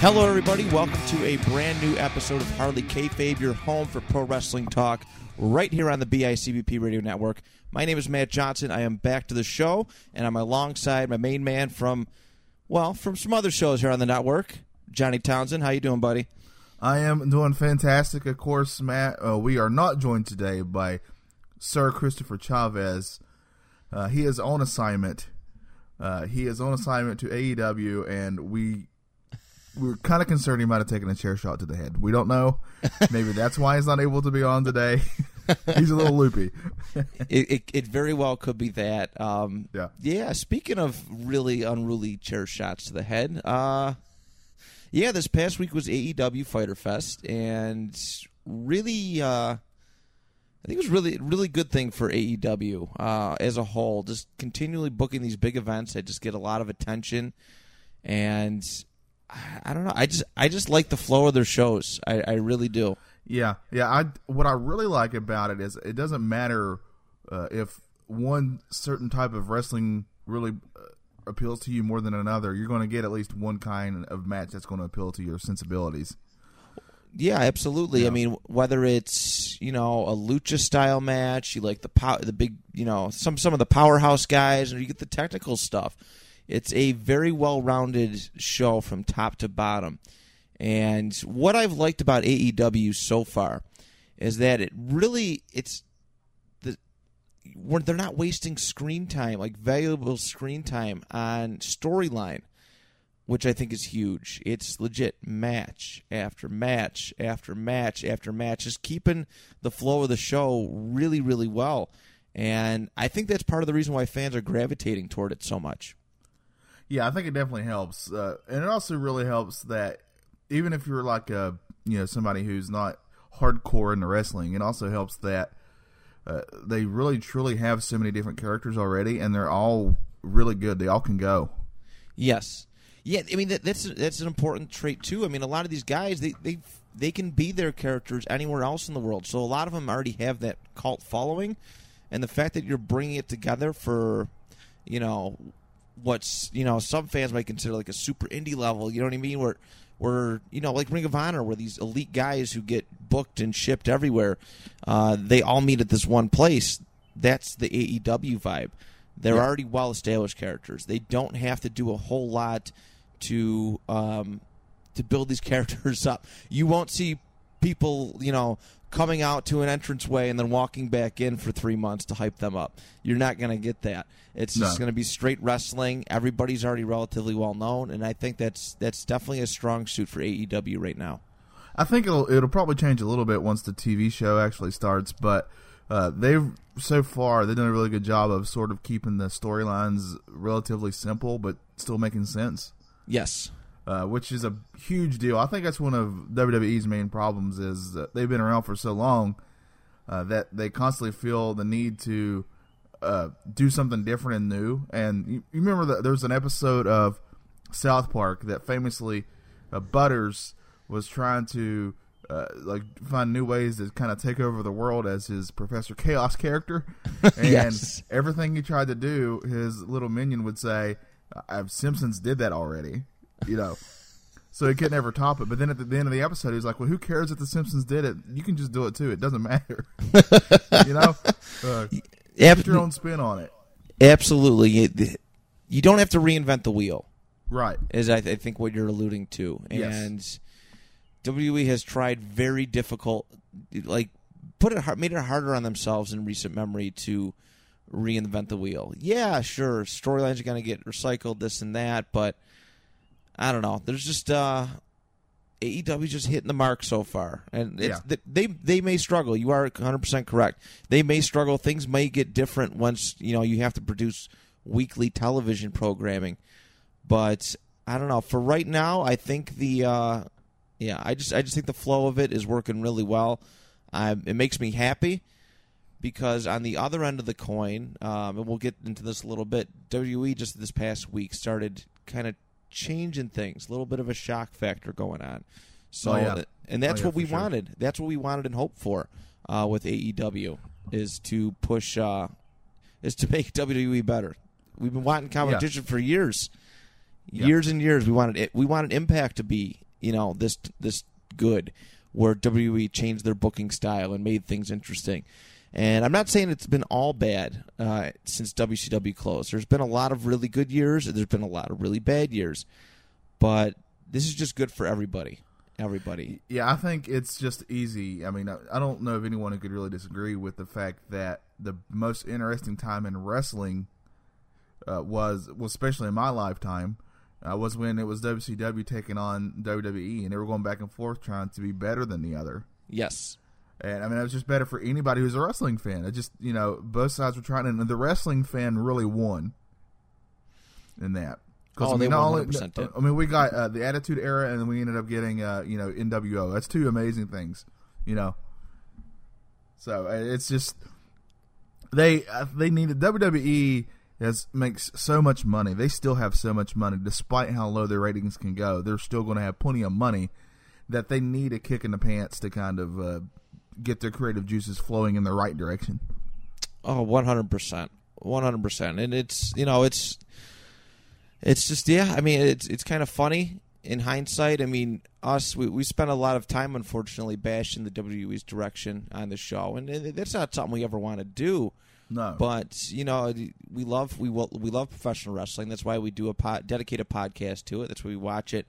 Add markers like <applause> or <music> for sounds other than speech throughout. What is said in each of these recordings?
Hello, everybody. Welcome to a brand new episode of Hardly Kayfabe, your home for pro wrestling talk, right here on the BICBP Radio Network. My name is Matt Johnson. I am back to the show, and I'm alongside my main man from, well, from some other shows here on the network, Johnny Townsend. How you doing, buddy? I am doing fantastic. Of course, Matt, uh, we are not joined today by Sir Christopher Chavez. Uh, he is on assignment. Uh, he is on assignment to AEW, and we we're kind of concerned he might have taken a chair shot to the head. We don't know. <laughs> Maybe that's why he's not able to be on today. <laughs> he's a little loopy. <laughs> it, it, it very well could be that. Um, Yeah. Yeah. Speaking of really unruly chair shots to the head, uh, yeah, this past week was AEW Fighter Fest, and really, uh, I think it was really really good thing for AEW uh, as a whole. Just continually booking these big events that just get a lot of attention, and I, don't know. I just I just like the flow of their shows. I, I really do. Yeah, yeah. I what I really like about it is it doesn't matter uh, if one certain type of wrestling really uh, appeals to you more than another. You're going to get at least one kind of match that's going to appeal to your sensibilities. Yeah, absolutely. I mean, whether it's you know a lucha style match, you like the pow- the big you know some some of the powerhouse guys, or you get the technical stuff. It's a very well rounded show from top to bottom. And what I've liked about AEW so far is that it really it's the they're not wasting screen time, like valuable screen time on storyline which I think is huge. It's legit match after match after match after match, just keeping the flow of the show really, really well. And I think that's part of the reason why fans are gravitating toward it so much. Yeah, I think it definitely helps, uh, and it also really helps that even if you're like a you know somebody who's not hardcore into wrestling, it also helps that uh, they really truly have so many different characters already, and they're all really good. They all can go. Yes. Yeah, I mean that, that's that's an important trait too. I mean, a lot of these guys they they they can be their characters anywhere else in the world. So a lot of them already have that cult following, and the fact that you're bringing it together for, you know, what's you know some fans might consider like a super indie level. You know what I mean? Where where you know like Ring of Honor, where these elite guys who get booked and shipped everywhere, uh, they all meet at this one place. That's the AEW vibe. They're Yeah. already well established characters. They don't have to do a whole lot to um, to build these <laughs> characters up. You won't see people, you know, coming out to an entranceway and then walking back in for three months to hype them up. You're not going to get that. It's just going to be straight wrestling. Everybody's already relatively well known, and I think that's that's definitely a strong suit for AEW right now. I think it'll it'll probably change a little bit once the TV show actually starts, but uh, they've so far they've done a really good job of sort of keeping the storylines relatively simple but still making sense. Yes. Uh, which is a huge deal. I think that's one of WWE's main problems is they've been around for so long uh, that they constantly feel the need to uh, do something different and new. And you, you remember that there was an episode of South Park that famously uh, Butters was trying to uh, like find new ways to kind of take over the world as his Professor Chaos character, <laughs> and Yes. everything he tried to do, his little minion would say, "Uh, "Simpsons did that already," you know. So he could never top it. But then at the end of the episode, he's like, "Well, who cares if the Simpsons did it? You can just do it too. It doesn't matter." <laughs> you know, uh, <laughs> Ab- put your own spin on it. absolutely. You, you don't have to reinvent the wheel. Right. is I, th- I think what you're alluding to, Yes. and WWE has tried very difficult, like put it hard, made it harder on themselves in recent memory to reinvent the wheel. Yeah, sure, storylines are going to get recycled, this and that, but I don't know. There's just uh, AEW just hitting the mark so far, and it's, Yeah. they they may struggle. You are 100 percent correct. They may struggle. Things may get different once you know you have to produce weekly television programming. But I don't know. For right now, I think the uh, yeah, I just I just think the flow of it is working really well. Um, it makes me happy because on the other end of the coin, um, and we'll get into this a little bit, WWE just this past week started kind of changing things, a little bit of a shock factor going on. So, Oh, yeah. and that's Oh, yeah, what we sure. wanted. That's what we wanted and hoped for uh, with AEW is to push, uh, is to make <laughs> WWE better. We've been wanting competition for years, Yeah. years and years. We wanted it. We wanted Impact to be, you know, this this good, where WWE changed their booking style and made things interesting. And I'm not saying it's been all bad uh, since WCW closed. There's been a lot of really good years. and There's been a lot of really bad years, but this is just good for everybody. Everybody. Yeah, I think it's just easy. I mean, I, I don't know if anyone could really disagree with the fact that the most interesting time in wrestling uh, was, well, especially in my lifetime, uh, was when it was WCW taking on WWE, and they were going back and forth trying to be better than the other. Yes. And I mean, it was just better for anybody who's a wrestling fan. It just, you know, both sides were trying, and the wrestling fan really won in that. Oh, I they mean, only- 100% did. I mean, we got uh, the Attitude Era, and then we ended up getting, uh, you know, NWO. That's two amazing things, you know. So uh, it's just they uh, they needed WWE has makes so much money. They still have so much money, despite how low their ratings can go. They're still going to have plenty of money that they need a kick in the pants to kind of uh, get their creative juices flowing in the right direction. Oh, Oh, one hundred percent, one hundred percent, and it's you know it's it's just yeah. I mean, it's it's kind of funny in hindsight. I mean, us we we spent a lot of time, unfortunately, bashing the WWE's direction on the show, and that's not something we ever want to do. No, But you know, we love we will, we love professional wrestling. That's why we do a pod, dedicated podcast to it. That's why we watch it,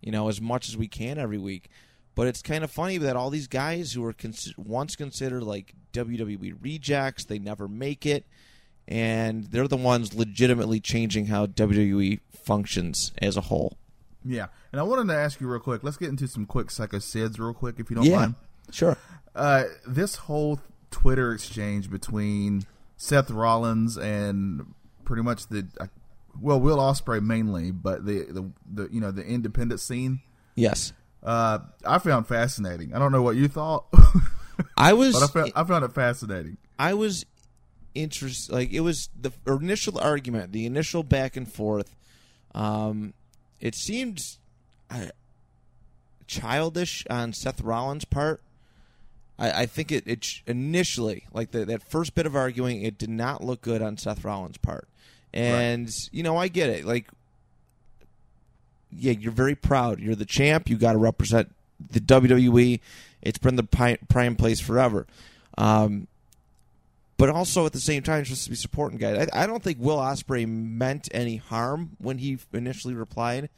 you know, as much as we can every week. But it's kind of funny that all these guys who were cons- once considered like WWE rejects, they never make it, and they're the ones legitimately changing how WWE functions as a whole. yeah. And I wanted to ask you real quick. Let's get into some quick psycho sids real quick, if you don't yeah, mind. sure. Uh, this whole Twitter exchange between Seth Rollins and pretty much the uh, well, Will Ospreay mainly, but the, the the you know the independent scene. Yes, Uh, I found fascinating. I don't know what you thought, <laughs> I was. but I found, I found it fascinating. I was interested. Like it was the initial argument, the initial back and forth. Um, it seemed uh, childish on Seth Rollins' part. I, I think it, it initially, like the, that first bit of arguing, it did not look good on Seth Rollins' part. And you know, I get it. Like, yeah, you're very proud. You're the champ. You got to represent the WWE. It's been the prime place forever. Um, but also at the same time, just to be supporting guys. I, I don't think Will Ospreay meant any harm when he initially replied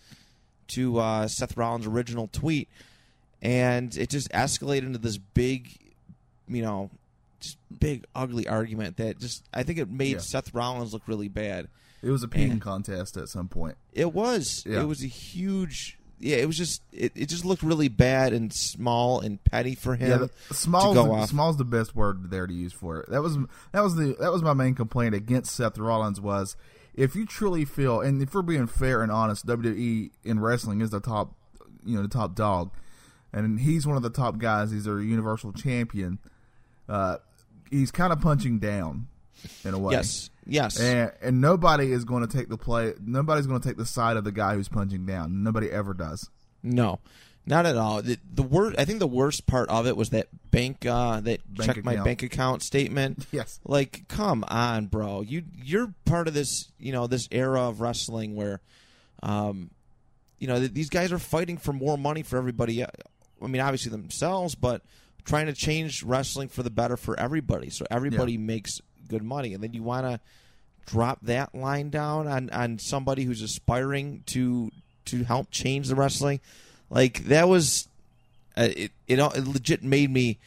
to uh, Seth Rollins' original tweet, and it just escalated into this big, you know, just big ugly argument that just I think it made Yeah. Seth Rollins look really bad. It was a peeing And- contest at some point. It was. Yeah. It was a huge. Yeah, it was just. It, it just looked really bad and small and petty for him. Yeah, the, small's the, small's the best word there to use for it. That was that was the that was my main complaint against Seth Rollins was if you truly feel and if we're being fair and honest, WWE in wrestling is the top you know the top dog, and he's one of the top guys. He's a Universal Champion. Uh, he's kind of punching down in a way. yes. Yes. And, and nobody is going to take the play. Nobody's going to take the side of the guy who's punching down. Nobody ever does. No, not at all. The, the wor- I think the worst part of it was that bank uh, that Bank check my bank account statement. <laughs> Yes. Like, come on, bro. You you're part of this, you know, this era of wrestling where, um, you know, th- these guys are fighting for more money for everybody. uh, I mean, obviously themselves, but trying to change wrestling for the better for everybody, so everybody makes good money. And then you want to drop that line down on on somebody who's aspiring to to help change the wrestling. Like that was, uh, it, it it legit made me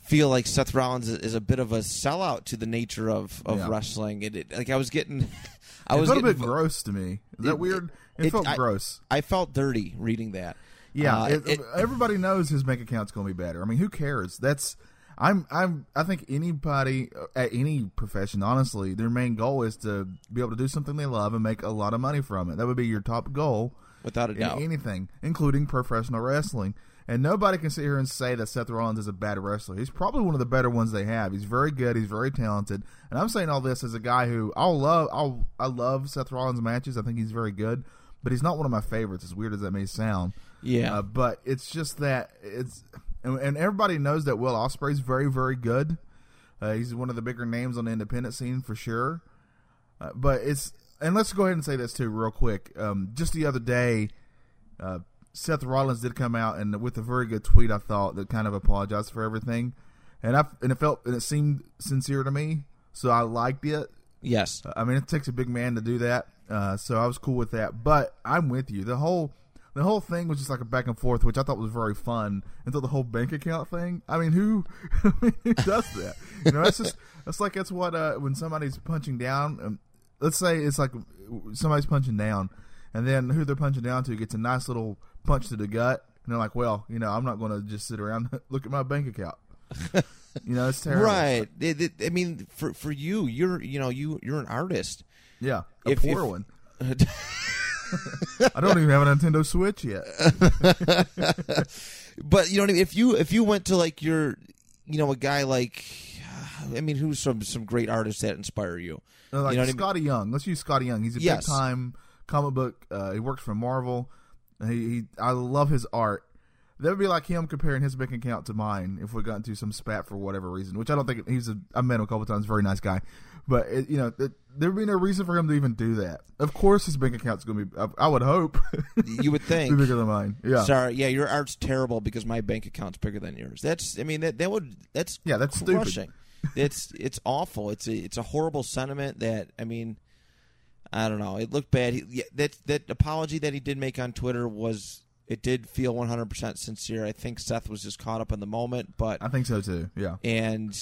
feel like Seth Rollins is, a bit of a sellout to the nature of, of Yeah. wrestling. It, it like I was getting, <laughs> I was felt a getting, bit gross to me. Is that weird? It, felt I- gross. I felt dirty reading that. Yeah, Uh, everybody knows his bank account's going to be better. I mean, who cares? That's I'm I'm I think anybody uh, at any profession, honestly, their main goal is to be able to do something they love and make a lot of money from it. That would be your top goal without a in doubt. anything, including professional wrestling. And nobody can sit here and say that Seth Rollins is a bad wrestler. He's probably one of the better ones they have. He's very good. He's very talented. And I'm saying all this as a guy who I'll love. I'll I love Seth Rollins matches. I think he's very good, but he's not one of my favorites. As weird as that may sound. Yeah. Uh, but it's just that it's and, and everybody knows that Will Ospreay's very very good. Uh, he's one of the bigger names on the independent scene for sure. Uh, but it's and let's go ahead and say this too real quick. Um, just the other day, uh, Seth Rollins did come out and with a very good tweet. I thought that kind of apologized for everything, and I and it felt and it seemed sincere to me. So I liked it. yes. I mean, it takes a big man to do that. Uh, so I was cool with that. But I'm with you. The whole the whole thing was just like a back and forth, which I thought was very fun. Until the whole bank account thing. I mean, who, I <laughs> mean, who does that? You know, that's just that's like that's what uh, when somebody's punching down. Um, let's say it's like somebody's punching down, and then who they're punching down to gets a nice little punch to the gut, and they're like, "Well, you know, I'm not going to just sit around <laughs> look at my bank account." you know, it's terrible. Right. It- it- I mean, for for you, you're you know you you're an artist. Yeah, a If- poor if- one. <laughs> <laughs> I don't even have a Nintendo Switch yet. <laughs> But you know, what I mean? if you if you went to like your, you know, a guy like, <sighs> I mean, who's some some great artists that inspire you? Uh, like you know what I mean? Skottie Young. Let's use Skottie Young. He's a Yes. big time comic book. Uh, he works for Marvel. He, he, I love his art. That would be like him comparing his bank account to mine if we got into some spat for whatever reason. Which I don't think he's. A, I met him a couple times. Very nice guy, but it, you know it, there would be no reason for him to even do that. Of course, his bank account's going to be. I, I would hope. You would <laughs> think. bigger than mine. Yeah. Sorry, yeah, your art's terrible because my bank account's bigger than yours. That's, I mean, that that would that's Yeah, that's stupid. crushing. it's it's awful. It's a it's a horrible sentiment. That I mean, I don't know. It looked bad. He, yeah, that that apology that he did make on Twitter was it did feel 100 percent sincere. I think Seth was just caught up in the moment, but I think so too. Yeah. and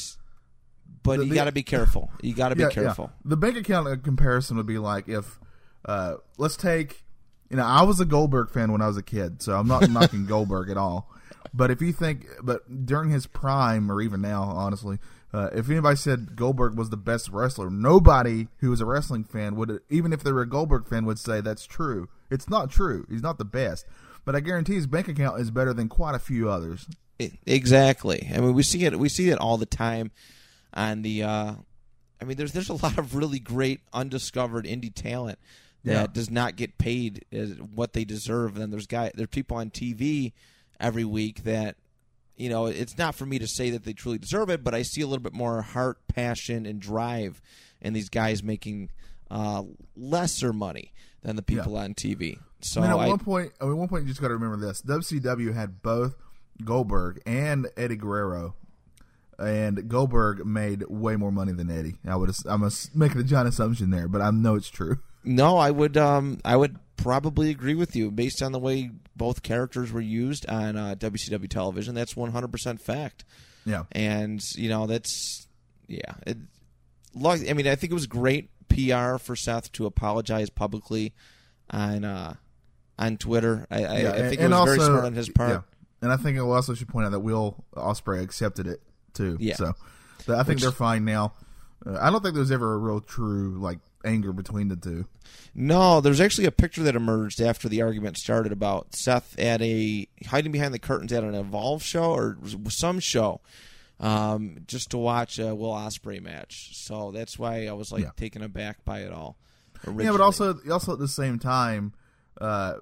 but The- you got to be careful. You got to be <laughs> Yeah, careful. yeah. The bank account uh, comparison would be like if, uh, let's take, you know, I was a Goldberg fan when I was a kid, so I'm not knocking <laughs> Goldberg at all. But if you think, but during his prime, or even now, honestly, uh, if anybody said Goldberg was the best wrestler, nobody who was a wrestling fan would, even if they were a Goldberg fan, would say that's true. It's not true. He's not the best. But I guarantee his bank account is better than quite a few others. Exactly. I mean, we see it. We see it all the time on the. Uh, I mean, there's there's a lot of really great undiscovered indie talent that Yeah. does not get paid what they deserve. And then there's guy there's people on TV every week that you know it's not for me to say that they truly deserve it, but I see a little bit more heart, passion, and drive in these guys making uh, lesser money than the people on TV. So I mean, at I, one point, I mean, at one point, you just got to remember this: WCW had both Goldberg and Eddie Guerrero, and Goldberg made way more money than Eddie. I would, I'm making a giant assumption there, but I know it's true. No, I would. Um, I would probably agree with you based on the way both characters were used on uh, WCW television. That's one hundred percent fact. Yeah, And you know, that's yeah. It, I mean, I think it was great PR for Seth to apologize publicly on uh, on Twitter. I, I, yeah, I think and it was very smart on his part. Yeah. And I think I also should point out that Will Ospreay accepted it too. Yeah. So I think Which- they're fine now. Uh, I don't think there's ever a real true like anger between the two. No, there's actually a picture that emerged after the argument started about Seth at a hiding behind the curtains at an Evolve show or some show, um, just to watch a Will Ospreay match. So that's why I was like Yeah. taken aback by it all. Yeah, but also, also at the same time, uh,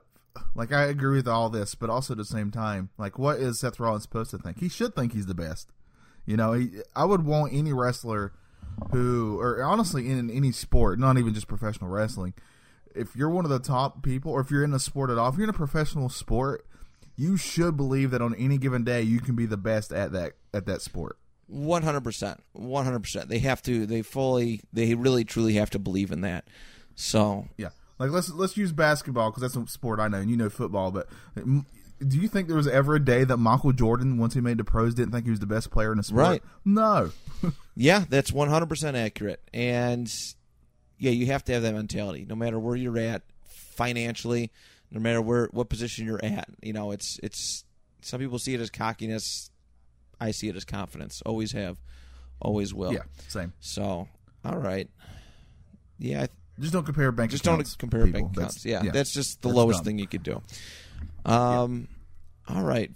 like I agree with all this, but also at the same time, like what is Seth Rollins supposed to think? He should think he's the best. You know, he, I would want any wrestler who, or honestly, in any sport, not even just professional wrestling, if you're one of the top people, or if you're in the sport at all, if you're in a professional sport, you should believe that on any given day you can be the best at that at that sport. One hundred percent, one hundred percent. They have to. They fully. They really, truly have to believe in that. So Yeah, like let's let's use basketball because that's a sport I know, and you know football. But do you think there was ever a day that Michael Jordan, once he made the pros, didn't think he was the best player in the sport? Right. No. <laughs> yeah, that's one hundred percent accurate. And yeah, you have to have that mentality, no matter where you're at financially, no matter where what position you're at. You know, it's it's some people see it as cockiness. I see it as confidence. Always have, always will. Yeah, same. So, all right. Yeah, I Just don't compare bank just accounts. don't compare people. bank accounts. That's- yeah, that's just the That's lowest dumb. thing you could do. Um, all right.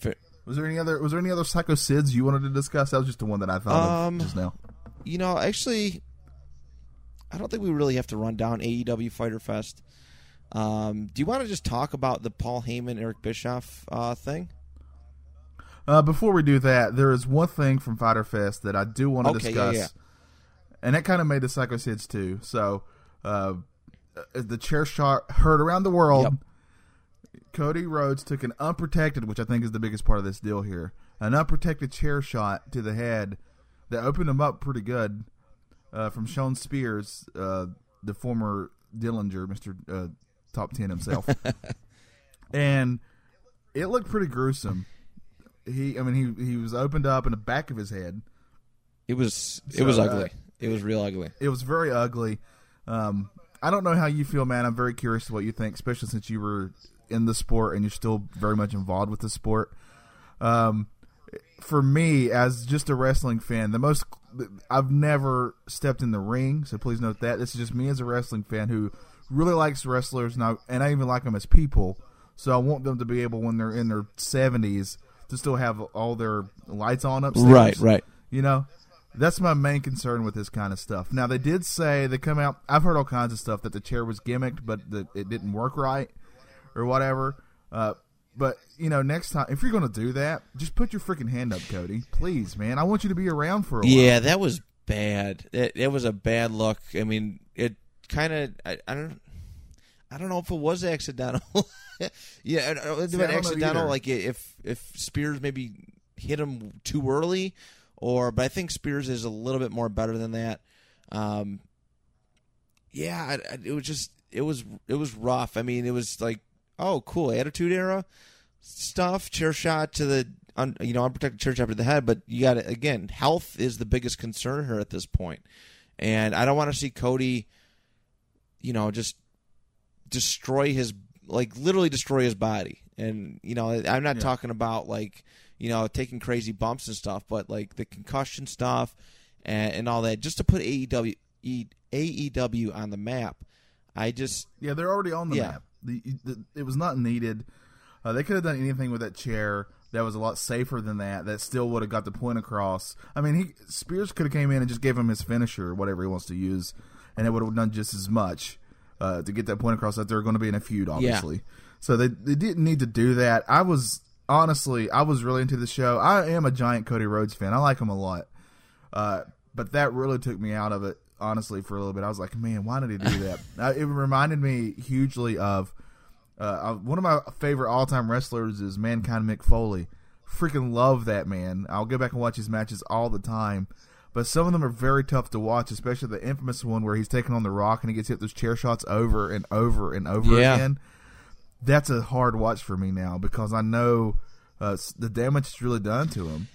Was there any other? Was there any other psycho sids you wanted to discuss? That was just the one that I thought Um, of just now. You know, actually, I don't think we really have to run down AEW Fighter Fest. Um, do you want to just talk about the Paul Heyman Eric Bischoff uh, thing? Uh, before we do that, there is one thing from Fighter Fest that I do want to Okay, discuss, yeah. and that kind of made the Psycho Sids too. So, uh, uh, the chair shot heard around the world. Yep. Cody Rhodes took an unprotected, which I think is the biggest part of this deal here, an unprotected chair shot to the head that opened him up pretty good uh, from Shawn Spears, uh, the former Dillinger, Mister uh, Top Ten himself, <laughs> and it looked pretty gruesome. He, I mean, he he was opened up in the back of his head. It was it So, was uh, ugly. it was real ugly. It was very ugly. Um, I don't know how you feel, man. I'm very curious to what you think, especially since you were in the sport and you're still very much involved with the sport. Um, for me, as just a wrestling fan, the most I've never stepped in the ring, so please note that this is just me as a wrestling fan who really likes wrestlers, and I, and I even like them as people. So I want them to be able, when they're in their 70s, to still have all their lights on upstairs. Right, right. You know, that's my main concern with this kind of stuff. Now they did say they come out. I've heard all kinds of stuff that the chair was gimmicked, but that it didn't work right or whatever. Uh, but you know, next time if you're going to do that, just put your freaking hand up, Cody. Please, man. I want you to be around for a while. Yeah, that was bad. It, it was a bad look. I mean, it kind of. I, I don't. I don't know if it was accidental. <laughs> yeah, I- I- See, accidental. Like if if Spears maybe hit him too early, or but I think Spears is a little bit more better than that. Um, yeah, I, I, it was just it was it was rough. I mean, it was like oh cool attitude era stuff, chair shot to the un, you know unprotected chair shot to the head. But you got to again, health is the biggest concern here at this point, and I don't want to see Cody, you know, just destroy his like literally destroy his body. And you know, I'm not Yeah. talking about like you know taking crazy bumps and stuff, but like the concussion stuff and, and all that, just to put AEW AEW on the map. I just Yeah, they're already on the Yeah. map. The, the, it was not needed. Uh, they could have done anything with that chair that was a lot safer than that. That still would have got the point across. I mean, he Spears could have came in and just gave him his finisher, or whatever he wants to use, and it would have done just as much uh, to get that point across that they're going to be in a feud, obviously. So they they didn't need to do that. I was honestly, I was really into the show. I am a giant Cody Rhodes fan. I like him a lot. Uh, but that really took me out of it, honestly, for a little bit. I was like, man, why did he do that? <laughs> uh, it reminded me hugely of uh, one of my favorite all time wrestlers is Mankind Mick Foley. Freaking love that man. I'll go back and watch his matches all the time. But some of them are very tough to watch, especially the infamous one where he's taking on the Rock and he gets hit those chair shots over and over and over Yeah. again. That's a hard watch for me now because I know uh, the damage it's really done to him.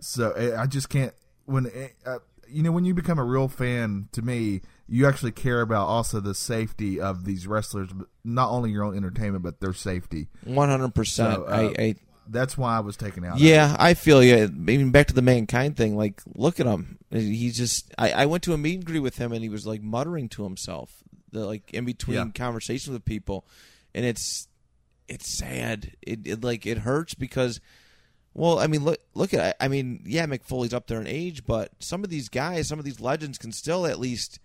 So eh, I just can't. When eh, uh, you know, when you become a real fan, to me, you actually care about also the safety of these wrestlers not only your own entertainment, but their safety. 100. percent So, uh, I, I That's why I was taken out. Yeah, I feel you. Even back to the mankind thing, like look at him. he just. I, I went to a meet and greet with him, and he was like muttering to himself, the like in between Yeah. conversations with people, and it's it's sad. It, it like it hurts because, well, I mean, look look at. I mean, yeah, Mick Foley's up there in age, but some of these guys, some of these legends, can still at least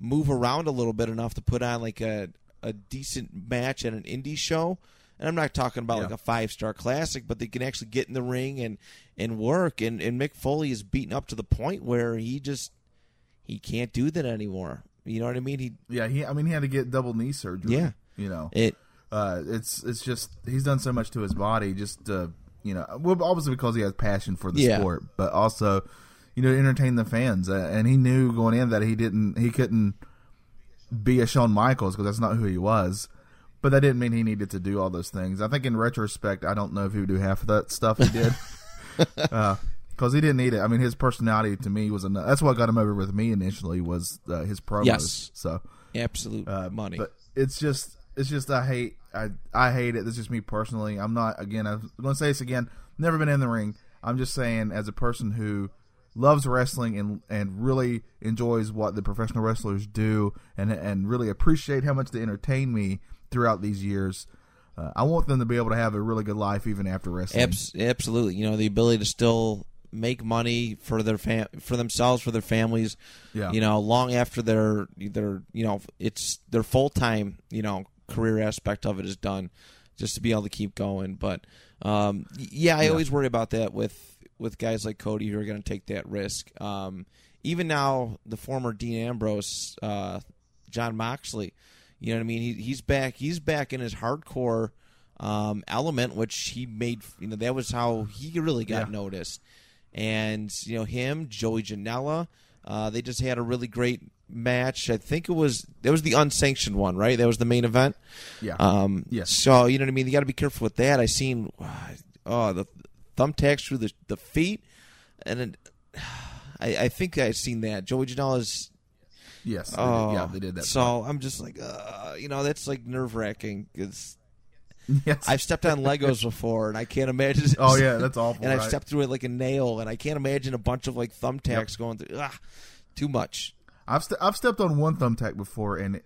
move around a little bit enough to put on like a a decent match at an indie show. And I'm not talking about Yeah. like a five star classic, but they can actually get in the ring and and work. And and Mick Foley is beaten up to the point where he just he can't do that anymore. You know what I mean? He Yeah, he. I mean, he had to get double knee surgery. Yeah. you know, it uh, it's it's just he's done so much to his body. Just uh, you know, well, obviously because he has passion for the Yeah. sport, but also you know, entertain the fans. Uh, and he knew going in that he didn't, he couldn't be a Shawn Michaels because that's not who he was. But that didn't mean he needed to do all those things. I think in retrospect, I don't know if he would do half of that stuff he did. <laughs> Because he didn't need it. I mean, his personality to me was enough. That's what got him over with me initially was uh, his promos. Yes. So absolute uh, money. But it's just it's just I hate I I hate it. This is just me personally. I'm not again. I'm going to say this again. Never been in the ring. I'm just saying as a person who loves wrestling and and really enjoys what the professional wrestlers do and and really appreciate how much they entertain me throughout these years. Uh, I want them to be able to have a really good life even after wrestling. Abs- absolutely. You know, the ability to still make money for their fam- for themselves, for their families. Yeah. You know, long after their their you know it's their full time you know career aspect of it is done, just to be able to keep going. But um, yeah, I Yeah. always worry about that with with guys like Cody who are going to take that risk. Um, even now, the former Dean Ambrose, uh, Jon Moxley, you know what I mean. He, he's back. He's back in his hardcore um, element, which he made. You know, that was how he really got Yeah. noticed. And you know him, Joey Janela. Uh, they just had a really great match. I think it was that was the unsanctioned one, right? That was the main event. Yeah. Um, Yes. So you know what I mean. You got to be careful with that. I seen <sighs> oh the thumbtacks through the the feet, and then, <sighs> I, I think I seen that. Joey Janela's yes. they Oh, yeah, they did that. So I'm just like, uh, you know, that's like nerve wracking because <laughs> yes. I've stepped on Legos before, and I can't imagine. oh yeah, that's awful. <laughs> and I've right? stepped through it like a nail, and I can't imagine a bunch of like thumbtacks going through. Ah, too much. I've st- I've stepped on one thumbtack before and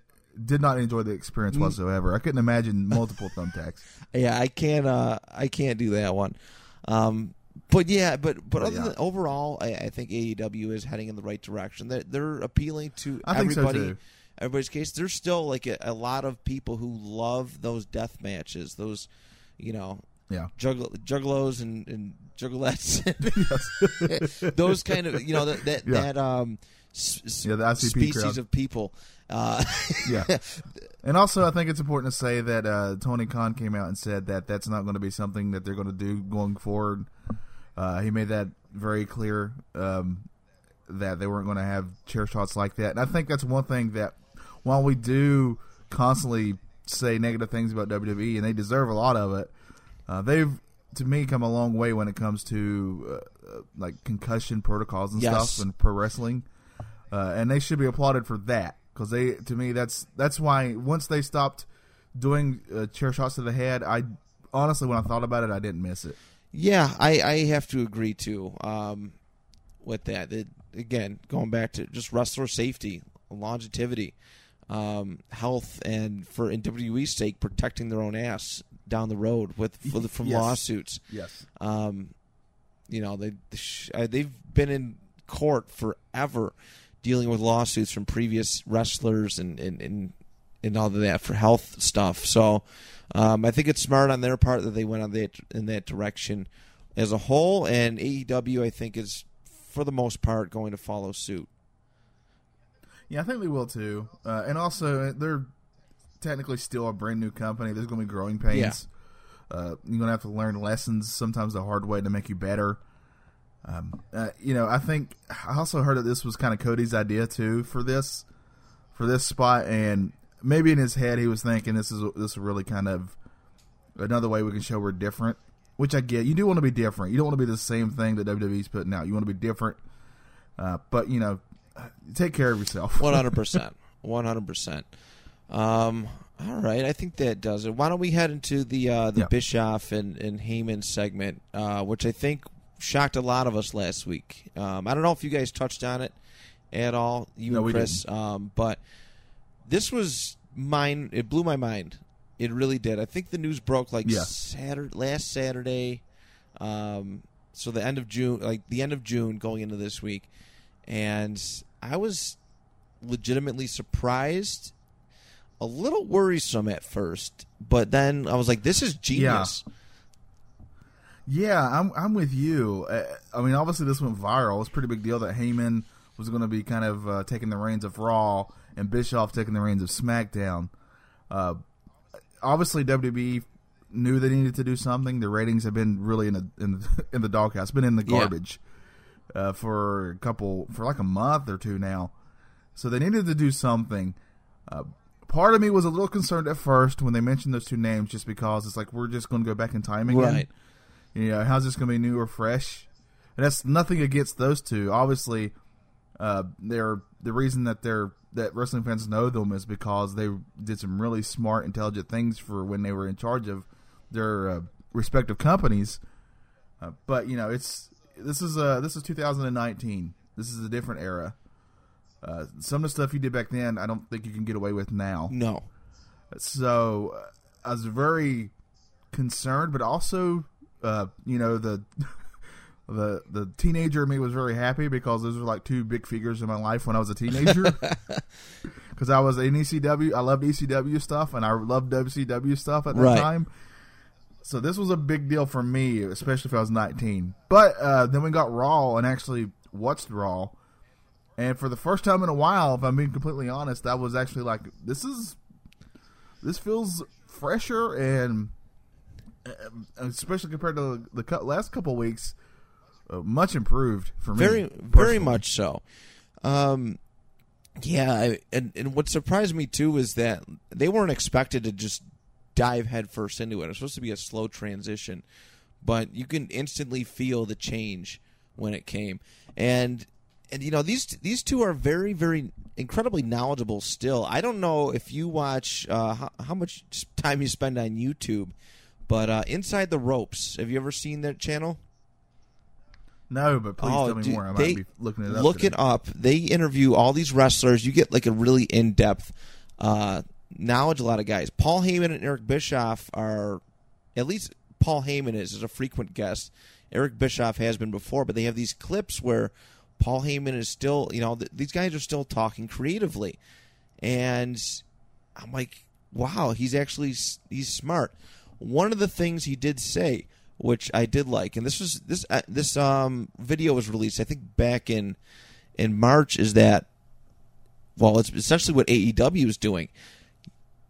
did not enjoy the experience Mm. whatsoever. I couldn't imagine multiple thumbtacks. <laughs> Yeah, I can't. Uh, I can't do that one. Um, but yeah, but but other yeah. than overall, I, I think AEW is heading in the right direction. They're, they're appealing to I so, everybody. too. Everybody's case. There's still like a, a lot of people who love those death matches. Those, you know, Yeah. juggl- juggalos and, and juggalettes. <laughs> <laughs> those kind of you know that that, Yeah. that um s- Yeah, the ICP species crowd. of people. Uh, <laughs> Yeah. And also, I think it's important to say that uh, Tony Khan came out and said that that's not going to be something that they're going to do going forward. Uh, he made that very clear um, that they weren't going to have chair shots like that. And I think that's one thing that while we do constantly say negative things about WWE, and they deserve a lot of it, uh, they've to me come a long way when it comes to uh, uh, like concussion protocols and Yes. stuff and pro wrestling uh, and they should be applauded for that because they to me that's that's why once they stopped doing uh, chair shots to the head i honestly when i thought about it i didn't miss it Yeah, I, I have to agree too um, with that. It, again, going back to just wrestler safety, longevity, um, health, and for in WWE's sake, protecting their own ass down the road with for the, from <laughs> Yes. lawsuits. yes Um, you know they uh, they've been in court forever, dealing with lawsuits from previous wrestlers and and and, and all of that for health stuff. So um, I think it's smart on their part that they went on that in that direction as a whole. And AEW, I think, is for the most part going to follow suit. yeah i think they will too uh, and also they're technically still a brand new company there's going to be growing pains uh, you're going to have to learn lessons sometimes the hard way to make you better um, uh, you know i think i also heard that this was kind of cody's idea too for this for this spot and maybe in his head he was thinking this is this is really kind of another way we can show we're different which i get you do want to be different you don't want to be the same thing that wwe's putting out you want to be different uh, but you know take care of yourself One hundred <laughs> percent. One hundred percent. Um. All right, I think that does it. Why don't we head into the uh, the Yeah. Bischoff and and Heyman segment, uh, which I think shocked a lot of us last week. Um, I don't know if you guys touched on it at all, you No, and Chris. Um, but this was mine. It blew my mind. It really did. I think the news broke like Yeah. Saturday, last Saturday. Um, so the end of June, like the end of June, going into this week, and I was legitimately surprised, a little worrisome at first, but then I was like, "This is genius." Yeah, I'm I'm with you. Uh, I mean, obviously this went viral. It's a pretty big deal that Heyman was going to be kind of uh, taking the reins of Raw and Bischoff taking the reins of SmackDown. Uh, obviously, WWE knew they needed to do something. The ratings have been really in the in the, <laughs> in the doghouse, been in the Yeah. garbage uh, for a couple for like a month or two now. So they needed to do something. Uh, part of me was a little concerned at first when they mentioned those two names, just because it's like we're just going to go back in time again. Right. You know, how's this going to be new or fresh? And that's nothing against those two. Obviously, Uh, they're the reason that they're that wrestling fans know them is because they did some really smart, intelligent things for when they were in charge of their uh, respective companies. Uh, but you know, it's this is uh this is 2019. This is a different era. Uh, some of the stuff you did back then, I don't think you can get away with now. No. So uh, I was very concerned, but also, uh, you know, the <laughs> the the teenager in me was very happy because those were like two big figures in my life when I was a teenager. <laughs> Because I was in ECW, I loved ECW stuff, and I loved WCW stuff at that Right. time. So this was a big deal for me, especially if I was 19. But uh, then we got Raw and actually watched Raw, and for the first time in a while, if I'm being completely honest, I was actually like, "This is this feels fresher and." Uh, Especially compared to the, the last couple weeks, uh, much improved for me. very very much so. Um yeah I, and and what surprised me too is that they weren't expected to just dive headfirst into it. It was supposed to be a slow transition but you can instantly feel the change when it came. And and you know these these two are very very incredibly knowledgeable still. I don't know if you watch uh how, how much time you spend on youtube but uh inside the ropes have you ever seen that channel No, but please Oh, tell me dude, more. I might they- be looking it up. Look today. it up. They interview all these wrestlers. You get like a really in depth uh, knowledge. A lot of guys. Paul Heyman and Eric Bischoff are, at least Paul Heyman is, is a frequent guest. Eric Bischoff has been before, but they have these clips where Paul Heyman is still, you know, th- these guys are still talking creatively, and I'm like, wow, he's actually he's smart. One of the things he did say, which I did like, and this was this uh, this um video was released, I think back in in March, is that well, it's essentially what AEW is doing.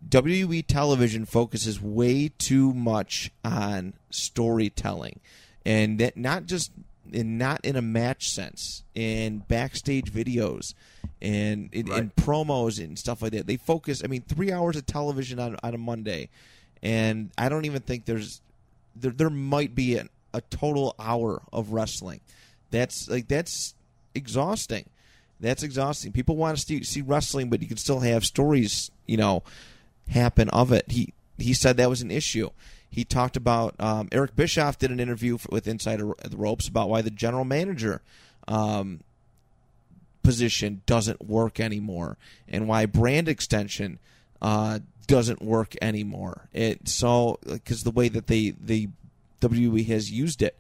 WWE television focuses way too much on storytelling, and that not just and not in a match sense, in backstage videos, and in, in promos and stuff like that. They focus. I mean, three hours of television on on a Monday, and I don't even think there's there there might be an, a total hour of wrestling. That's like that's exhausting. That's exhausting. People want to see, see wrestling, but you can still have stories, you know, happen of it. He he said that was an issue. He talked about um, Eric Bischoff did an interview f- with Inside the Ropes about why the general manager um, position doesn't work anymore and why brand extension uh, doesn't work anymore. It so because the way that they the WWE has used it.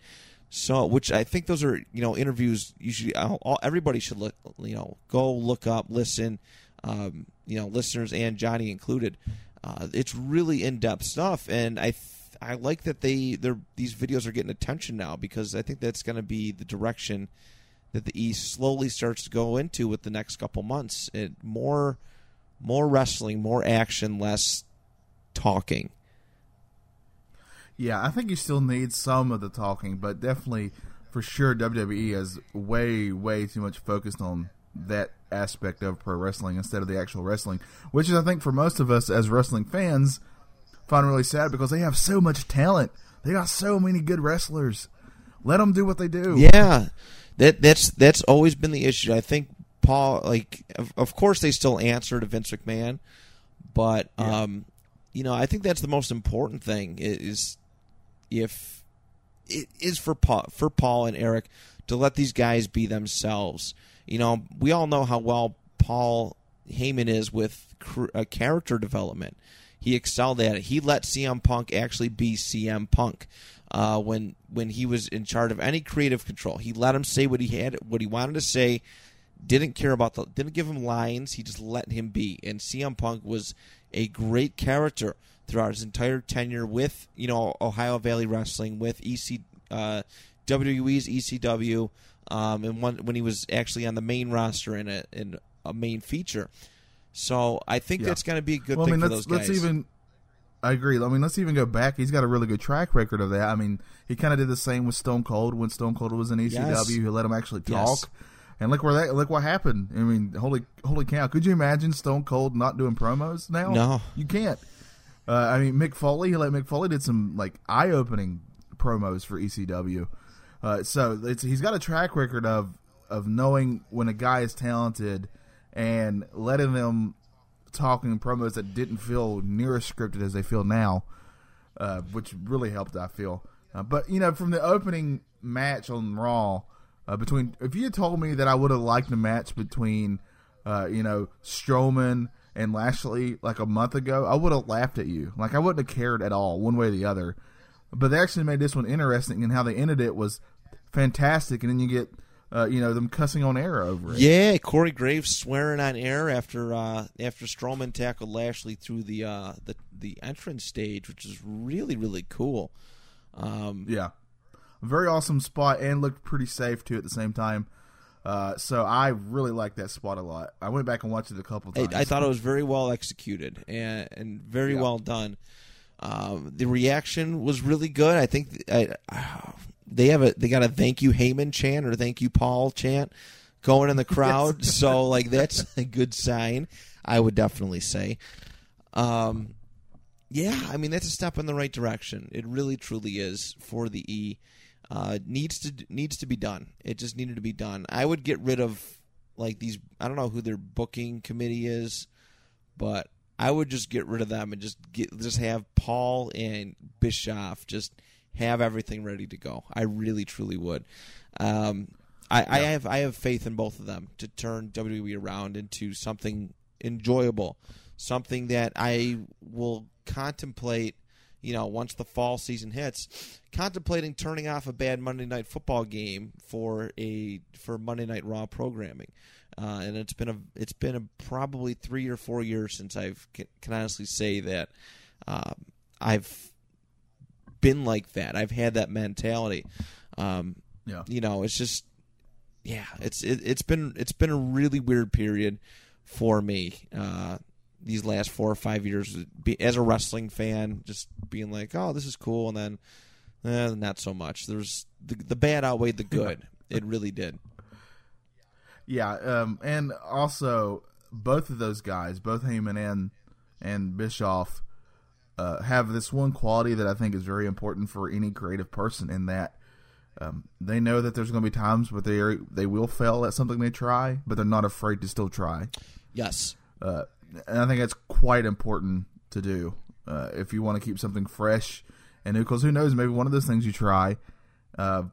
So, which I think those are you know interviews. Usually, all, all, everybody should look you know go look up, listen. Um, you know, listeners and Johnny included. Uh, it's really in depth stuff, and I th- I like that they they're these videos are getting attention now because I think that's going to be the direction that the East slowly starts to go into with the next couple months. It more more wrestling, more action, less talking. Yeah, I think you still need some of the talking, but definitely, for sure, WWE is way, way too much focused on that aspect of pro wrestling instead of the actual wrestling, which is, I think, for most of us as wrestling fans, find really sad because they have so much talent. They got so many good wrestlers. Let them do what they do. Yeah, that that's that's always been the issue. I think Paul, like, of, of course, they still answer to Vince McMahon, but Yeah. um, you know, I think that's the most important thing is if it is for Paul, for Paul and Eric to let these guys be themselves. You know, we all know how well Paul Heyman is with cr- uh, character development. He excelled at it. He let CM Punk actually be CM Punk uh, when when he was in charge of any creative control. He let him say what he had, what he wanted to say. Didn't care about the, didn't give him lines. He just let him be. And CM Punk was a great character throughout his entire tenure with you know Ohio Valley Wrestling, with EC uh, WWE's ECW, um, and one, when he was actually on the main roster in a in a main feature. So I think Yeah. that's going to be a good well, I thing mean, for let's those guys. let's even. I agree. I mean, let's even go back. He's got a really good track record of that. I mean, he kind of did the same with Stone Cold when Stone Cold was in ECW. Yes. He let him actually talk. Yes. And look where that look what happened. I mean, holy holy cow! Could you imagine Stone Cold not doing promos now? No. you can't. Uh, I mean, Mick Foley. He let Mick Foley did some like eye opening promos for ECW. Uh, so it's, he's got a track record of of knowing when a guy is talented and letting them talk in promos that didn't feel near as scripted as they feel now, uh, which really helped. I feel, uh, but you know, from the opening match on Raw, uh, between if you had told me that I would have liked the match between, uh, you know, Strowman and Lashley like a month ago, I would have laughed at you. Like I wouldn't have cared at all, one way or the other. But they actually made this one interesting, and how they ended it was fantastic. And then you get, uh, you know, them cussing on air over it. Yeah, Corey Graves swearing on air after uh, after Strowman tackled Lashley through the uh, the the entrance stage, which is really really cool. Um, Yeah, very awesome spot, and looked pretty safe too at the same time. Uh, so I really like that spot a lot. I went back and watched it a couple I, times. I thought it was very well executed and and very Yeah. well done. Um, the reaction was really good. I think th- I, they have a they got a thank you Heyman chant or thank you Paul chant going in the <laughs> crowd. So like that's a good sign. I would definitely say. Um, yeah, I mean that's a step in the right direction. It really truly is for the E. Uh, needs to needs to be done. It just needed to be done. I would get rid of like these. I don't know who their booking committee is, but I would just get rid of them and just get just have Paul and Bischoff just have everything ready to go. I really truly would. Um, I, I have I have faith in both of them to turn WWE around into something enjoyable, something that I will contemplate. You know, once the fall season hits, contemplating turning off a bad Monday Night Football game for a for Monday Night Raw programming, uh, and it's been a it's been a probably three or four years since I've can, can honestly say that um, I've been like that. I've had that mentality. Um, Yeah. you know, it's just yeah, it's it, it's been it's been a really weird period for me. Uh, these last four or five years, be, as a wrestling fan, just being like, oh, this is cool, and then eh, not so much. There's the the bad outweighed the good. it really did. Yeah, um, and also both of those guys, both Heyman and and Bischoff, uh, have this one quality that I think is very important for any creative person. In that um, they know that there's going to be times where they are, they will fail at something they try, but they're not afraid to still try. Yes. Uh, and I think that's quite important to do uh, if you want to keep something fresh and new. Because who knows, maybe one of those things you try uh,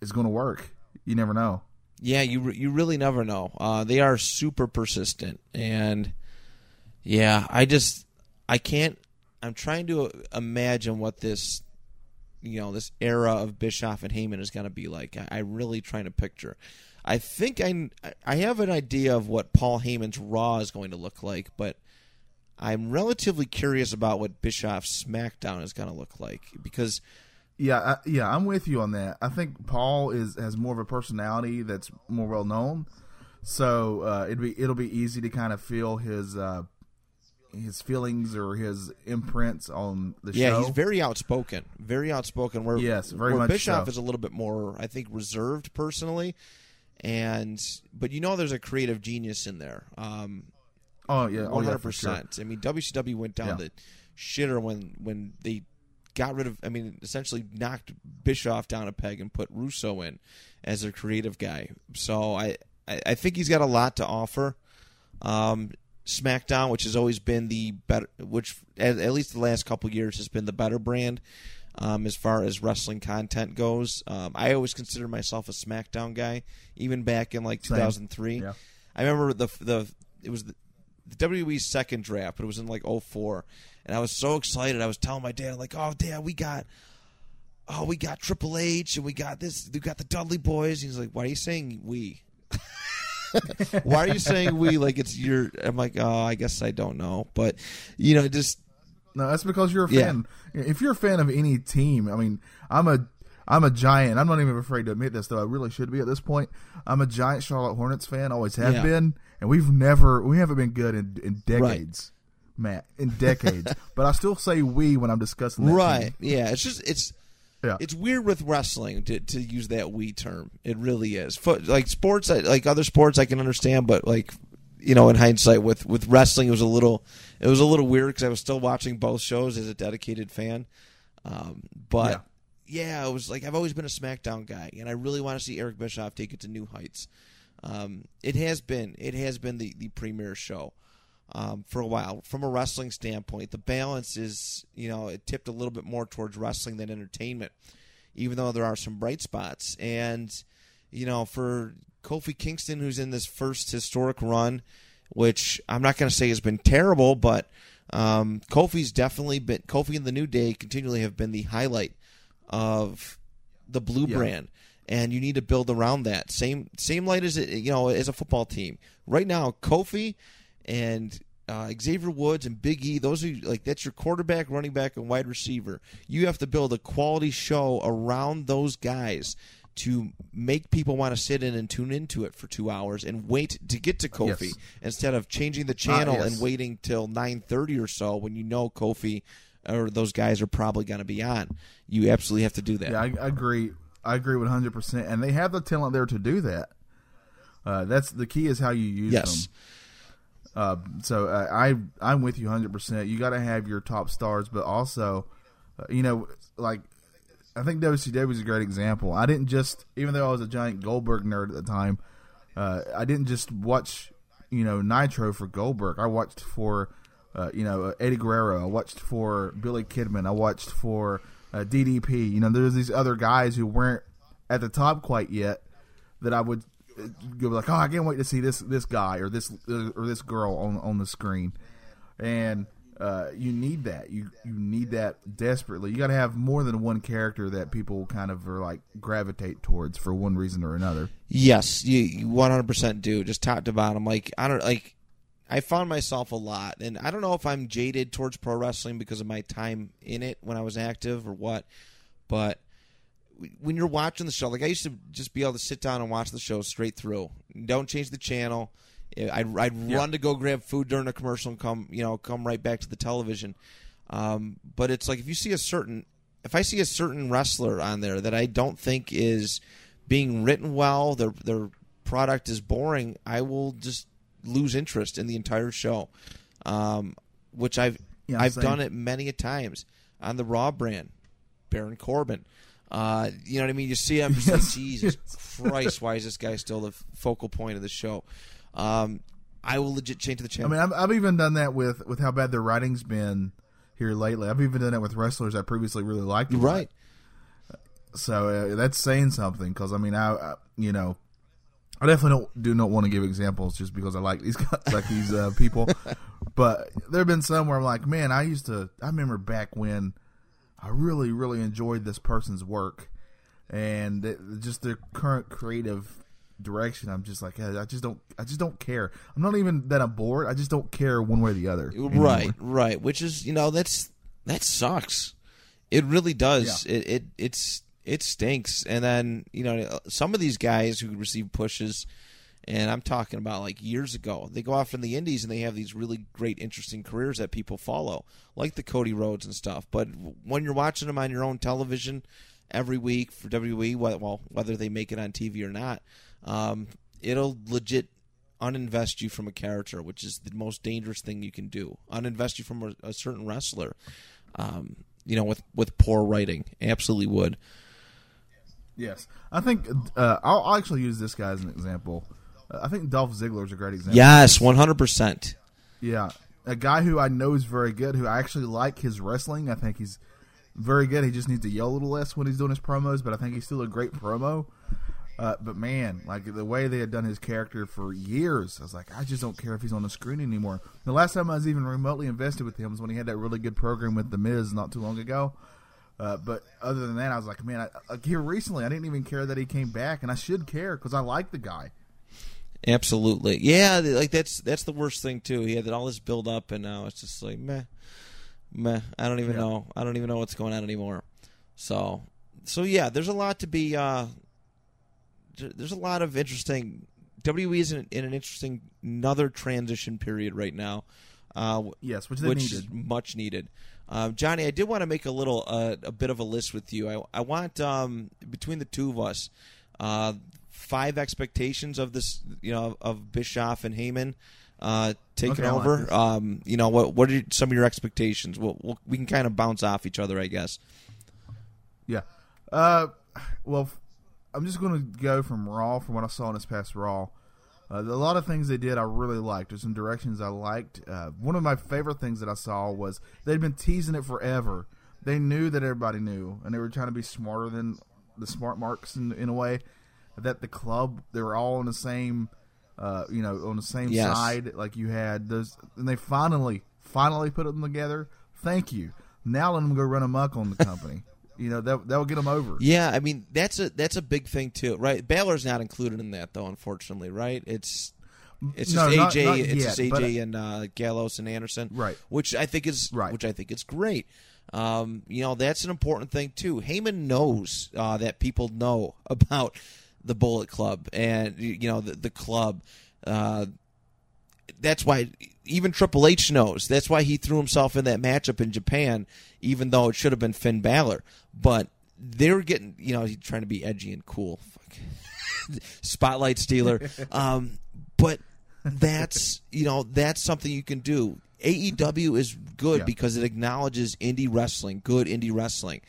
is going to work. You never know. Yeah, you re- you really never know. Uh, they are super persistent, and yeah, I just I can't. I'm trying to imagine what this you know this era of Bischoff and Heyman is going to be like. I, I'm really trying to picture. I think I I have an idea of what Paul Heyman's Raw is going to look like, but I'm relatively curious about what Bischoff's SmackDown is going to look like because Yeah, I, yeah, I'm with you on that. I think Paul is has more of a personality that's more well known, so uh, it'd be it'll be easy to kind of feel his uh, his feelings or his imprints on the Yeah, show. Yeah, he's very outspoken. Very outspoken. Where Yes, very where much Bischoff so. is a little bit more, I think, reserved personally. And but you know, there's a creative genius in there. Um, oh yeah, oh one hundred percent. I mean, WCW went down Yeah. the shitter when when they got rid of. I mean, essentially knocked Bischoff down a peg and put Russo in as their creative guy. So I I, I think he's got a lot to offer. Um, SmackDown, which has always been the better, which at, at least the last couple years has been the better brand um, as far as wrestling content goes. Um, I always consider myself a SmackDown guy, even back in like Same. 2003. Yeah. I remember the the it was the, the WWE's second draft, but it was in like 04. and I was so excited. I was telling my dad like, "Oh, dad, we got." Oh, we got Triple H and we got this. We got the Dudley Boyz. He's like, "Why are you saying we? <laughs> Why are you saying we? Like it's your?" I'm like, "Oh, I guess I don't know." But you know, just No, that's because you're a Yeah. fan. If you're a fan of any team, I mean, I'm a I'm a giant. I'm not even afraid to admit this, though. I really should be at this point. I'm a giant Charlotte Hornets fan. Always have Yeah. been, and we've never we haven't been good in, in decades, Matt. In decades, <laughs> but I still say we when I'm discussing that right, team. yeah. It's just it's Yeah. it's weird with wrestling to to use that we term. It really is. Foot like sports, like other sports, I can understand, but like you know, in hindsight, with with wrestling, it was a little it was a little weird because I was still watching both shows as a dedicated fan. Um, but yeah, it was like I've always been a SmackDown guy, and I really want to see Eric Bischoff take it to new heights. Um, it has been it has been the the premier show um, for a while from a wrestling standpoint. The balance is you know it tipped a little bit more towards wrestling than entertainment, even though there are some bright spots. And you know for Kofi Kingston, who's in this first historic run, which I'm not going to say has been terrible, but um, Kofi's definitely been Kofi and the New Day continually have been the highlight of the blue Yeah. brand and you need to build around that. Same same light as it you know as a football team. Right now Kofi and uh, Xavier Woods and Big E those are like that's your quarterback running back and wide receiver. You have to build a quality show around those guys to make people want to sit in and tune into it for two hours and wait to get to Kofi Yes. instead of changing the channel yes. and waiting till 9:30 or so when you know Kofi or those guys are probably going to be on. You absolutely have to do that. Yeah, I, I agree. I agree one hundred percent. And they have the talent there to do that. Uh, that's the key is how you use yes. them. Uh, so uh, I I'm with you hundred percent. You got to have your top stars, but also, uh, you know, like I think WCW is a great example. I didn't just, even though I was a giant Goldberg nerd at the time, uh, I didn't just watch, you know, Nitro for Goldberg. I watched for, uh, you know, Eddie Guerrero. I watched for Billy Kidman. I watched for uh, DDP. You know, there's these other guys who weren't at the top quite yet that I would uh, go like, oh, I can't wait to see this this guy or this uh, or this girl on on the screen, and uh, you need that. You you need that desperately. You got to have more than one character that people kind of are like gravitate towards for one reason or another. Yes, you you 100% do. Just top to bottom. Like I don't like I found myself a lot and I don't know if I'm jaded towards pro wrestling because of my time in it when I was active or what, but when you're watching the show, like I used to just be able to sit down and watch the show straight through. Don't change the channel. I'd, I'd run to go grab food during a commercial and come, you know, come right back to the television. Um, but it's like if you see a certain, if I see a certain wrestler on there that I don't think is being written well, their their product is boring, I will just lose interest in the entire show. Um, which I've Yeah, I've same. done it many a times on the Raw brand, Baron Corbin. Uh, you know what I mean? You see, I'm just like, Jesus. Christ, why is this guy still the focal point of the show? Um, I will legit change the I channel. mean, I've, I've even done that with with how bad their writing's been here lately. I've even done that with wrestlers I previously really liked. right? So uh, that's saying something because I mean, I, I you know, I definitely don't do not want to give examples just because I like these <laughs> guys, like these uh, people. <laughs> but there have been some where I'm like, man, I used to. I remember back when I really, really enjoyed this person's work, and it, just their current creative direction. I'm just like, I just don't, I just don't care. I'm not even that I'm bored. I just don't care one way or the other. anymore. Right, right. Which is, you know, that's that sucks. It really does. It, it it's it stinks. And then you know, some of these guys who receive pushes, and I'm talking about like years ago, they go off in the indies and they have these really great, interesting careers that people follow, like the Cody Rhodes and stuff. But when you're watching them on your own television every week for WWE, well, whether they make it on TV or not, um, it'll legit uninvest you from a character, which is the most dangerous thing you can do. Uninvest you from a, a certain wrestler. Um, you know, with with poor writing, absolutely would. Yes, I think uh, I'll, I'll actually use this guy as an example. Uh, I think Dolph Ziggler is a great example. Yes, one hundred percent. Yeah, a guy who I know is very good. Who I actually like his wrestling. I think he's very good. He just needs to yell a little less when he's doing his promos, but I think he's still a great promo. Uh, but man, like the way they had done his character for years, I was like, I just don't care if he's on the screen anymore. The last time I was even remotely invested with him was when he had that really good program with The Miz not too long ago. Uh, but other than that, I was like, man, I, like here recently, I didn't even care that he came back, and I should care because I like the guy. Absolutely, yeah. Like that's that's the worst thing too. He had all this build up, and now it's just like meh, meh. I don't even Yeah. know. I don't even know what's going on anymore. So, so yeah. There's a lot to be. Uh, there's a lot of interesting. WWE is in, in an interesting another transition period right now. Uh, Yes, which which needed. is much needed. Um, Johnny, I did want to make a little, uh, a bit of a list with you. I, I want um, between the two of us, uh, five expectations of this, you know, of Bischoff and Heyman uh, taking Okay, I like over. um, you know, what what are some of your expectations? We'll, we'll, we can kind of bounce off each other, I guess. Yeah. Uh, well, I'm just going to go from Raw from what I saw in this past Raw. Uh, a lot of things they did I really liked. There's some directions I liked. Uh, one of my favorite things that I saw was they'd been teasing it forever. They knew that everybody knew, and they were trying to be smarter than the smart marks in, in a way. That the club they were all on the same, uh, you know, on the same Yes. side. Like you had those, and they finally, finally put them together. Thank you. Now let them go run amok on the company. You know that that will get them over. Yeah, I mean that's a that's a big thing too, right? Balor's not included in that though, unfortunately, right? It's it's No, just not- AJ, not it's yet, just AJ but- and uh, Gallows and Anderson, Right. Which I think is Right. which I think is great. Um, you know, that's an important thing too. Heyman knows uh, that people know <laughs> about the Bullet Club and you know the, the club. Uh, that's why even Triple H knows. That's why he threw himself in that matchup in Japan, even though it should have been Finn Balor. But they're getting, you know, he's trying to be edgy and cool. <laughs> Spotlight stealer. <laughs> Um, but that's, you know, that's something you can do. AEW is good Yeah. because it acknowledges indie wrestling, good indie wrestling.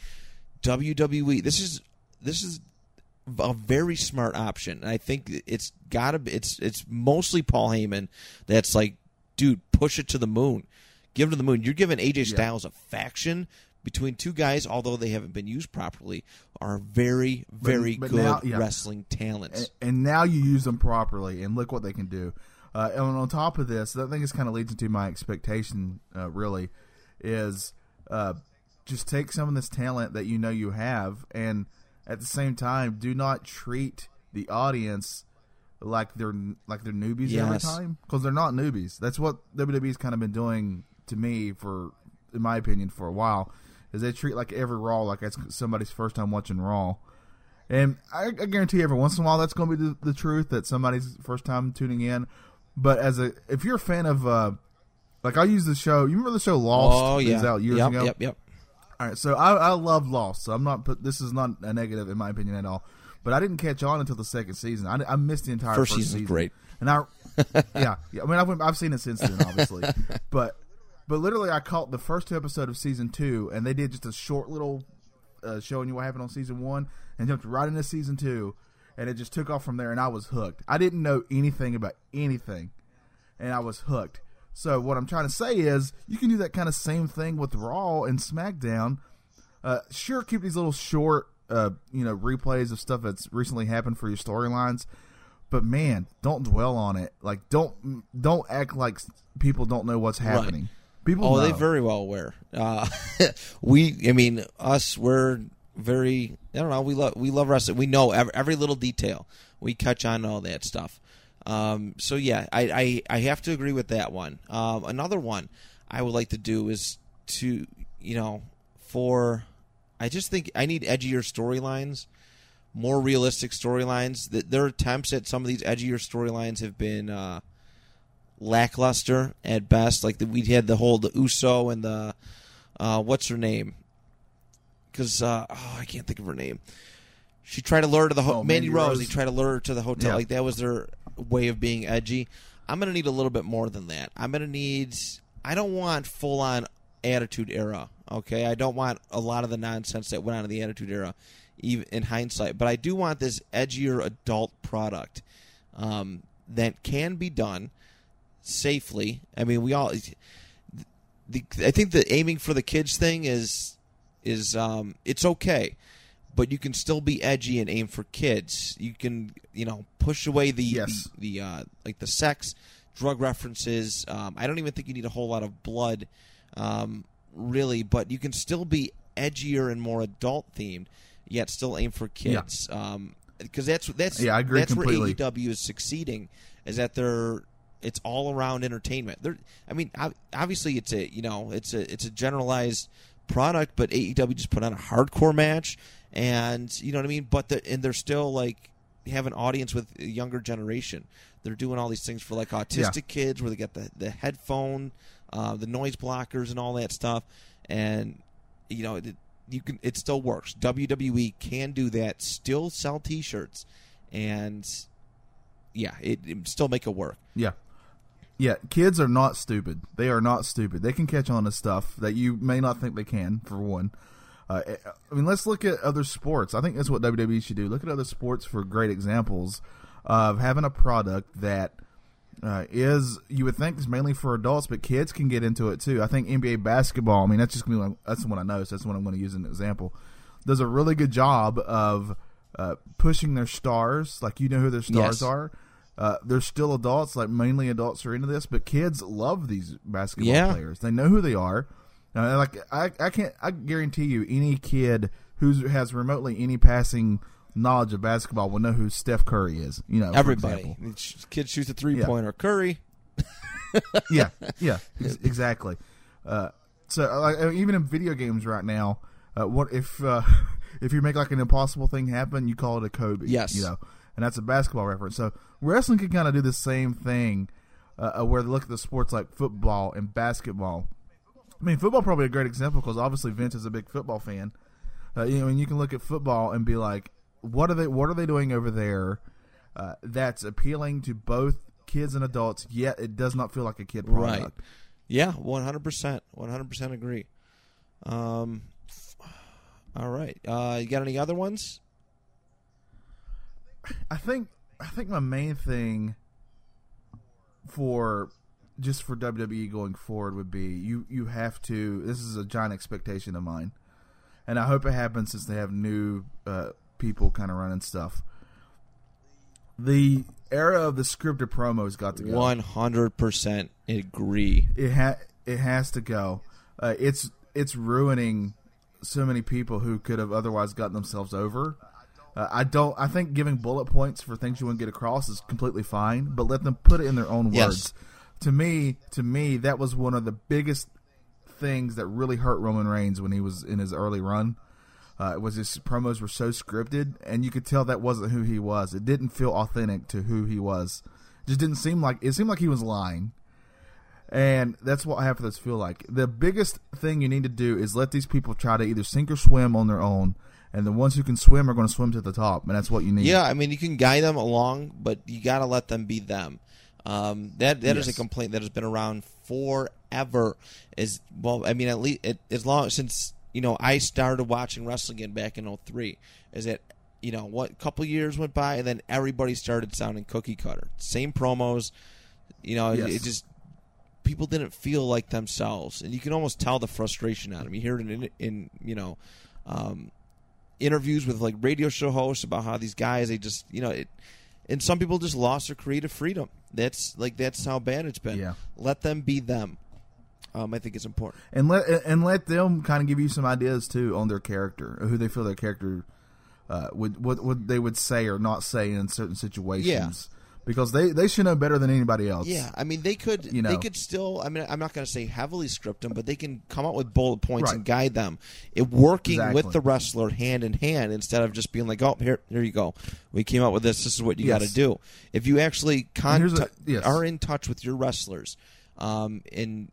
WWE, this is this is a very smart option. And I think it's got to it's it's mostly Paul Heyman that's like, dude, push it to the moon. Give it to the moon. You're giving AJ Styles a faction between two guys, although they haven't been used properly, are very, very but good now- yeah. wrestling talents. and, and now you use them properly, and look what they can do. Uh, and on top of this, I think this kind of leads into my expectation. Uh, really, is uh, just take some of this talent that you know you have, and at the same time, do not treat the audience like they're like they're newbies every time because they're not newbies. That's what WWE's kind of been doing to me for, in my opinion, for a while. Is they treat like every Raw like it's somebody's first time watching Raw. And I, I guarantee every once in a while that's going to be the, the truth that somebody's first time tuning in. But as a if you're a fan of uh like I use the show, you remember the show Lost? oh yeah, out years yep, ago. yep, yep. All right, so I, I love Lost. So I'm not. This is not a negative in my opinion at all. But I didn't catch on until the second season. I, I missed the entire First first, season. great. And I, <laughs> yeah, yeah. I mean, I've, I've seen it since then, obviously. <laughs> but but literally, I caught the first two episode of season two, and they did just a short little uh, showing you what happened on season one, and jumped right into season two, and it just took off from there. And I was hooked. I didn't know anything about anything, and I was hooked. So what I'm trying to say is, you can do that kind of same thing with Raw and SmackDown. Uh, sure, keep these little short, uh, you know, replays of stuff that's recently happened for your storylines. But man, don't dwell on it. Like, don't don't act like people don't know what's happening. People, Oh, know. they very well aware. Uh, <laughs> we, I mean, us, we're very. I don't know. We love we love wrestling. We know every, every little detail. We catch on all that stuff. Um, so yeah, I, I I have to agree with that one. Um, another one I would like to do is to you know for I just think I need edgier storylines, more realistic storylines. That their attempts at some of these edgier storylines have been. Uh, lackluster at best. Like the, we had the whole the Uso and the uh, what's her name? Because uh, oh, I can't think of her name. She tried to lure her to the ho- Oh, Mandy, Mandy Rose. Rose. He tried to lure her to the hotel. Yeah. Like that was their way of being edgy. I'm gonna need a little bit more than that. I'm gonna need. I don't want full on Attitude Era. Okay, I don't want a lot of the nonsense that went on in the Attitude Era, even in hindsight. But I do want this edgier adult product um, that can be done safely. I mean, we all. The, I think the aiming for the kids thing is is um, it's okay, but you can still be edgy and aim for kids. You can you know push away the Yes. the, the uh, like the sex, drug references. Um, I don't even think you need a whole lot of blood, um, really, but you can still be edgier and more adult themed, yet still aim for kids. Um, because that's that's Yeah, I agree that's completely. where AEW is succeeding is that they're it's all around entertainment. They're, I mean, obviously it's a you know it's a it's a generalized product, but AEW just put on a hardcore match, and you know what I mean. But the, and they're still like have an audience with a younger generation. They're doing all these things for like autistic kids, where they get the the headphone, uh, the noise blockers, and all that stuff, and you know. It, you can it still works. WWE can do that, still sell t-shirts and yeah, it, it still make it work. Yeah. Yeah, kids are not stupid. They are not stupid. They can catch on to stuff that you may not think they can, for one. Uh, I mean, let's look at other sports. I think that's what WWE should do. Look at other sports for great examples of having a product that uh, is you would think is mainly for adults, but kids can get into it too. I think NBA basketball. I mean, that's just gonna be that's the one I know, so that's the one I'm going to use as an example. Does a really good job of uh, pushing their stars, like you know who their stars Yes. are. Uh, they're still adults, like mainly adults are into this, but kids love these basketball Yeah. players. They know who they are. Uh, like I, I can't, I guarantee you, any kid who has remotely any passing knowledge of basketball will know who Steph Curry is. You know, Everybody, kid shoots a three pointer. Curry, <laughs> yeah, yeah, <laughs> ex- exactly. Uh, so, uh, like, uh, even in video games right now, uh, what if uh, <laughs> if you make like an impossible thing happen, you call it a Kobe? Yes. you know, and that's a basketball reference. So wrestling can kind of do the same thing, where they look at the sports like football and basketball. I mean, football probably a great example because obviously Vince is a big football fan. Uh, you know, and you can look at football and be like, what are they? What are they doing over there? Uh, that's appealing to both kids and adults. Yet it does not feel like a kid product. right? Yeah, one hundred percent, one hundred percent agree. Um, all right. Uh, you got any other ones? I think I think my main thing for just for WWE going forward would be you you have to this is a giant expectation of mine. And I hope it happens since they have new uh, people kind of running stuff. The era of the scripted promos got to go. One hundred percent agree. It ha- it has to go. Uh, it's it's ruining so many people who could have otherwise gotten themselves over. Uh, I don't. I think giving bullet points for things you want to get across is completely fine, but let them put it in their own Yes. words. To me, to me, that was one of the biggest things that really hurt Roman Reigns when he was in his early run. Uh, was his promos were so scripted, and you could tell that wasn't who he was. It didn't feel authentic to who he was. It just didn't seem like it seemed like he was lying. And that's what half of those feel like. The biggest thing you need to do is let these people try to either sink or swim on their own, and the ones who can swim are going to swim to the top, and that's what you need. Yeah, I mean you can guide them along, but you got to let them be them. Um, that that is a complaint that has been around forever. Is well, I mean at least it, as long since you know I started watching wrestling again back in 03, Is that you know what? couple years went by and then everybody started sounding cookie cutter, same promos. You know, it- it just people didn't feel like themselves, and you can almost tell the frustration out of them. You hear it in, in you know. Um, interviews with like radio show hosts about how these guys they just you know it and some people just lost their creative freedom that's like that's how bad it's been Yeah. let them be them um, i think it's important and let and let them kind of give you some ideas too on their character, who they feel their character uh, would what what they would say or not say in certain situations. Yeah. Because they, they should know better than anybody else. yeah i mean they could You know. they could still i mean i'm not going to say heavily script them but they can come up with bullet points Right. and guide them it working Exactly. with the wrestler hand in hand instead of just being like oh here here you go we came up with this this is what you got to do if you actually contact, a- yes. are in touch with your wrestlers um, and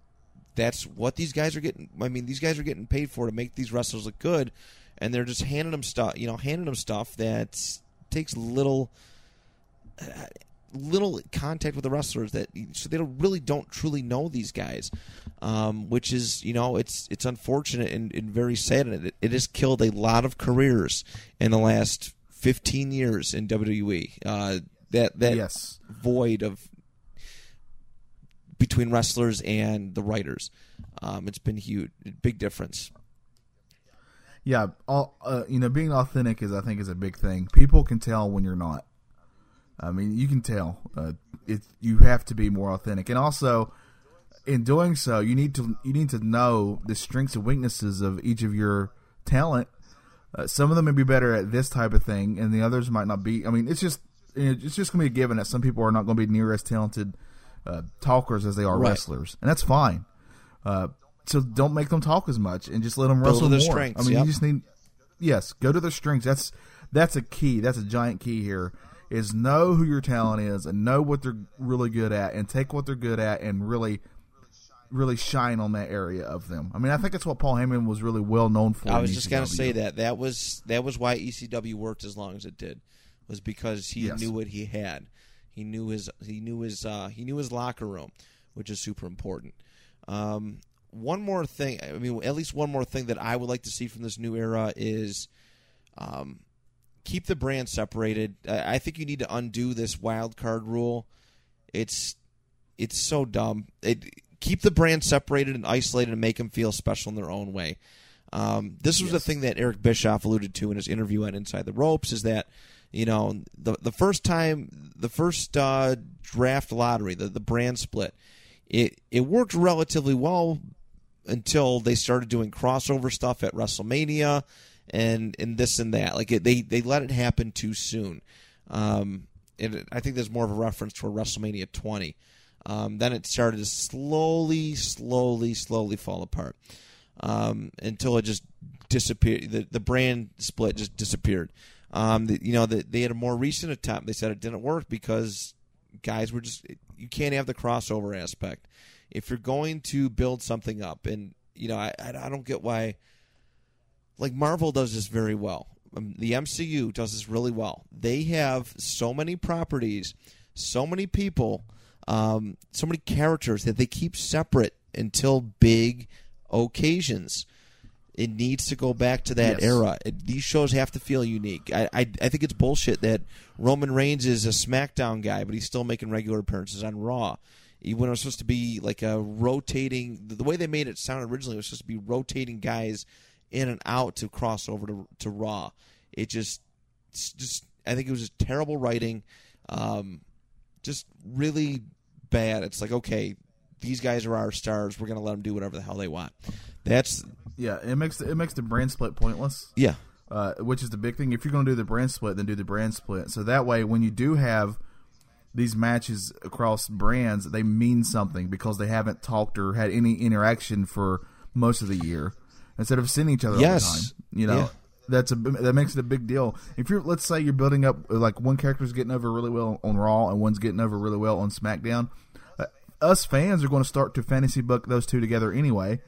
that's what these guys are getting. I mean, these guys are getting paid for to make these wrestlers look good, and they're just handing them stuff. You know, handing them stuff that takes little, little contact with the wrestlers. That so they don't, really don't truly know these guys, um, which is you know it's it's unfortunate and, and very sad, and it, it has killed a lot of careers in the last fifteen years in WWE. Uh, that that Yes. void of between wrestlers and the writers. Um, it's been huge, big difference. Yeah, all uh, you know, being authentic is I think is a big thing. People can tell when you're not. I mean, you can tell. Uh, it you have to be more authentic, and also in doing so, you need to you need to know the strengths and weaknesses of each of your talent. Uh, some of them may be better at this type of thing, and the others might not be. I mean, it's just it's just going to be a given that some people are not going to be near as talented uh, talkers as they are Right. wrestlers, and that's fine. Uh, so don't make them talk as much, and just let them Build wrestle their more. strengths, I mean, yep. you just need yes, go to their strengths. That's that's a key. That's a giant key here. Is know who your talent is and know what they're really good at, and take what they're good at and really, really shine on that area of them. I mean, I think that's what Paul Heyman was really well known for. I was just gonna say that that was that was why ECW worked as long as it did, was because he Yes. knew what he had. He knew his he knew his uh, he knew his locker room, which is super important. Um, one more thing. I mean, at least one more thing that I would like to see from this new era is um, keep the brand separated. I, I think you need to undo this wild card rule. It's it's so dumb. It keep the brand separated and isolated and make them feel special in their own way. Um, this was Yes. the thing that Eric Bischoff alluded to in his interview on Inside the Ropes is that you know the the first time the first uh, draft lottery the the brand split it it worked relatively well until they started doing crossover stuff at WrestleMania and and this and that like it, they they let it happen too soon um, and I think there's more of a reference to WrestleMania 20 um, then it started to slowly slowly slowly fall apart um, until it just disappeared. The, the brand split just disappeared. Um, you know, the, they had a more recent attempt. They said it didn't work because guys were just you can't have the crossover aspect if you're going to build something up. And you know, I I, I don't get why. Like Marvel does this very well. Um, the MCU does this really well. They have so many properties, so many people, um, so many characters that they keep separate until big occasions. It needs to go back to that Yes. era. It, these shows have to feel unique. I, I I think it's bullshit that Roman Reigns is a SmackDown guy, but he's still making regular appearances on Raw. When it was supposed to be like a rotating, the way they made it sound originally was supposed to be rotating guys in and out to cross over to to Raw. It just, just I think it was just terrible writing, um, just really bad. It's like okay, these guys are our stars. We're gonna let them do whatever the hell they want. That's Yeah, it makes the, it makes the brand split pointless. yeah, uh, which is the big thing. If you're going to do the brand split, then do the brand split. So that way, when you do have these matches across brands, they mean something because they haven't talked or had any interaction for most of the year instead of seeing each other all Yes. the time. You know. Yeah. That's a that makes it a big deal. If you're let's say you're building up like one character's getting over really well on Raw and one's getting over really well on SmackDown, uh, us fans are going to start to fantasy book those two together anyway.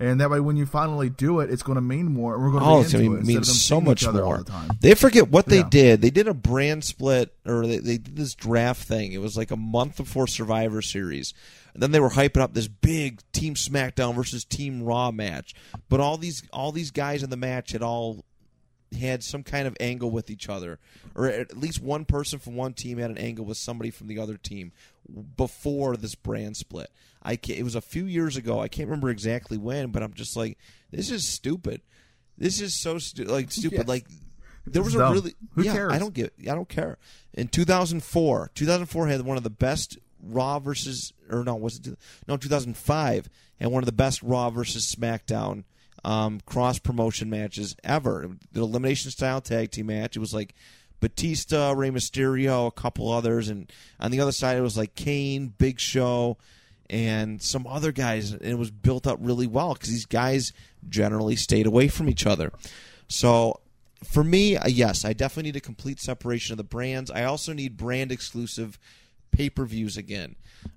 And that way, when you finally do it, it's going to mean more, and we're going to Oh, it's going it to mean so much more. the. They forget what they Yeah. did. They did a brand split, or they, they did this draft thing. It was like a month before Survivor Series. And then they were hyping up this big Team SmackDown versus Team Raw match. But all these all these guys in the match had all had some kind of angle with each other, or at least one person from one team had an angle with somebody from the other team before this brand split. I it was a few years ago. I can't remember exactly when, but I'm just like, this is stupid. This is so stu- like <laughs> stupid. Yes. Like there was a really Who yeah. cares? I don't get. I don't care. In 2004, 2004 had one of the best Raw versus or no was it no 2005 and one of the best Raw versus SmackDown um, cross promotion matches ever. The elimination style tag team match. It was like Batista, Rey Mysterio, a couple others, and on the other side it was like Kane, Big Show, and some other guys. And it was built up really well because these guys generally stayed away from each other. So for me, uh, yes, I definitely need a complete separation of the brands. I also need brand exclusive pay per views again.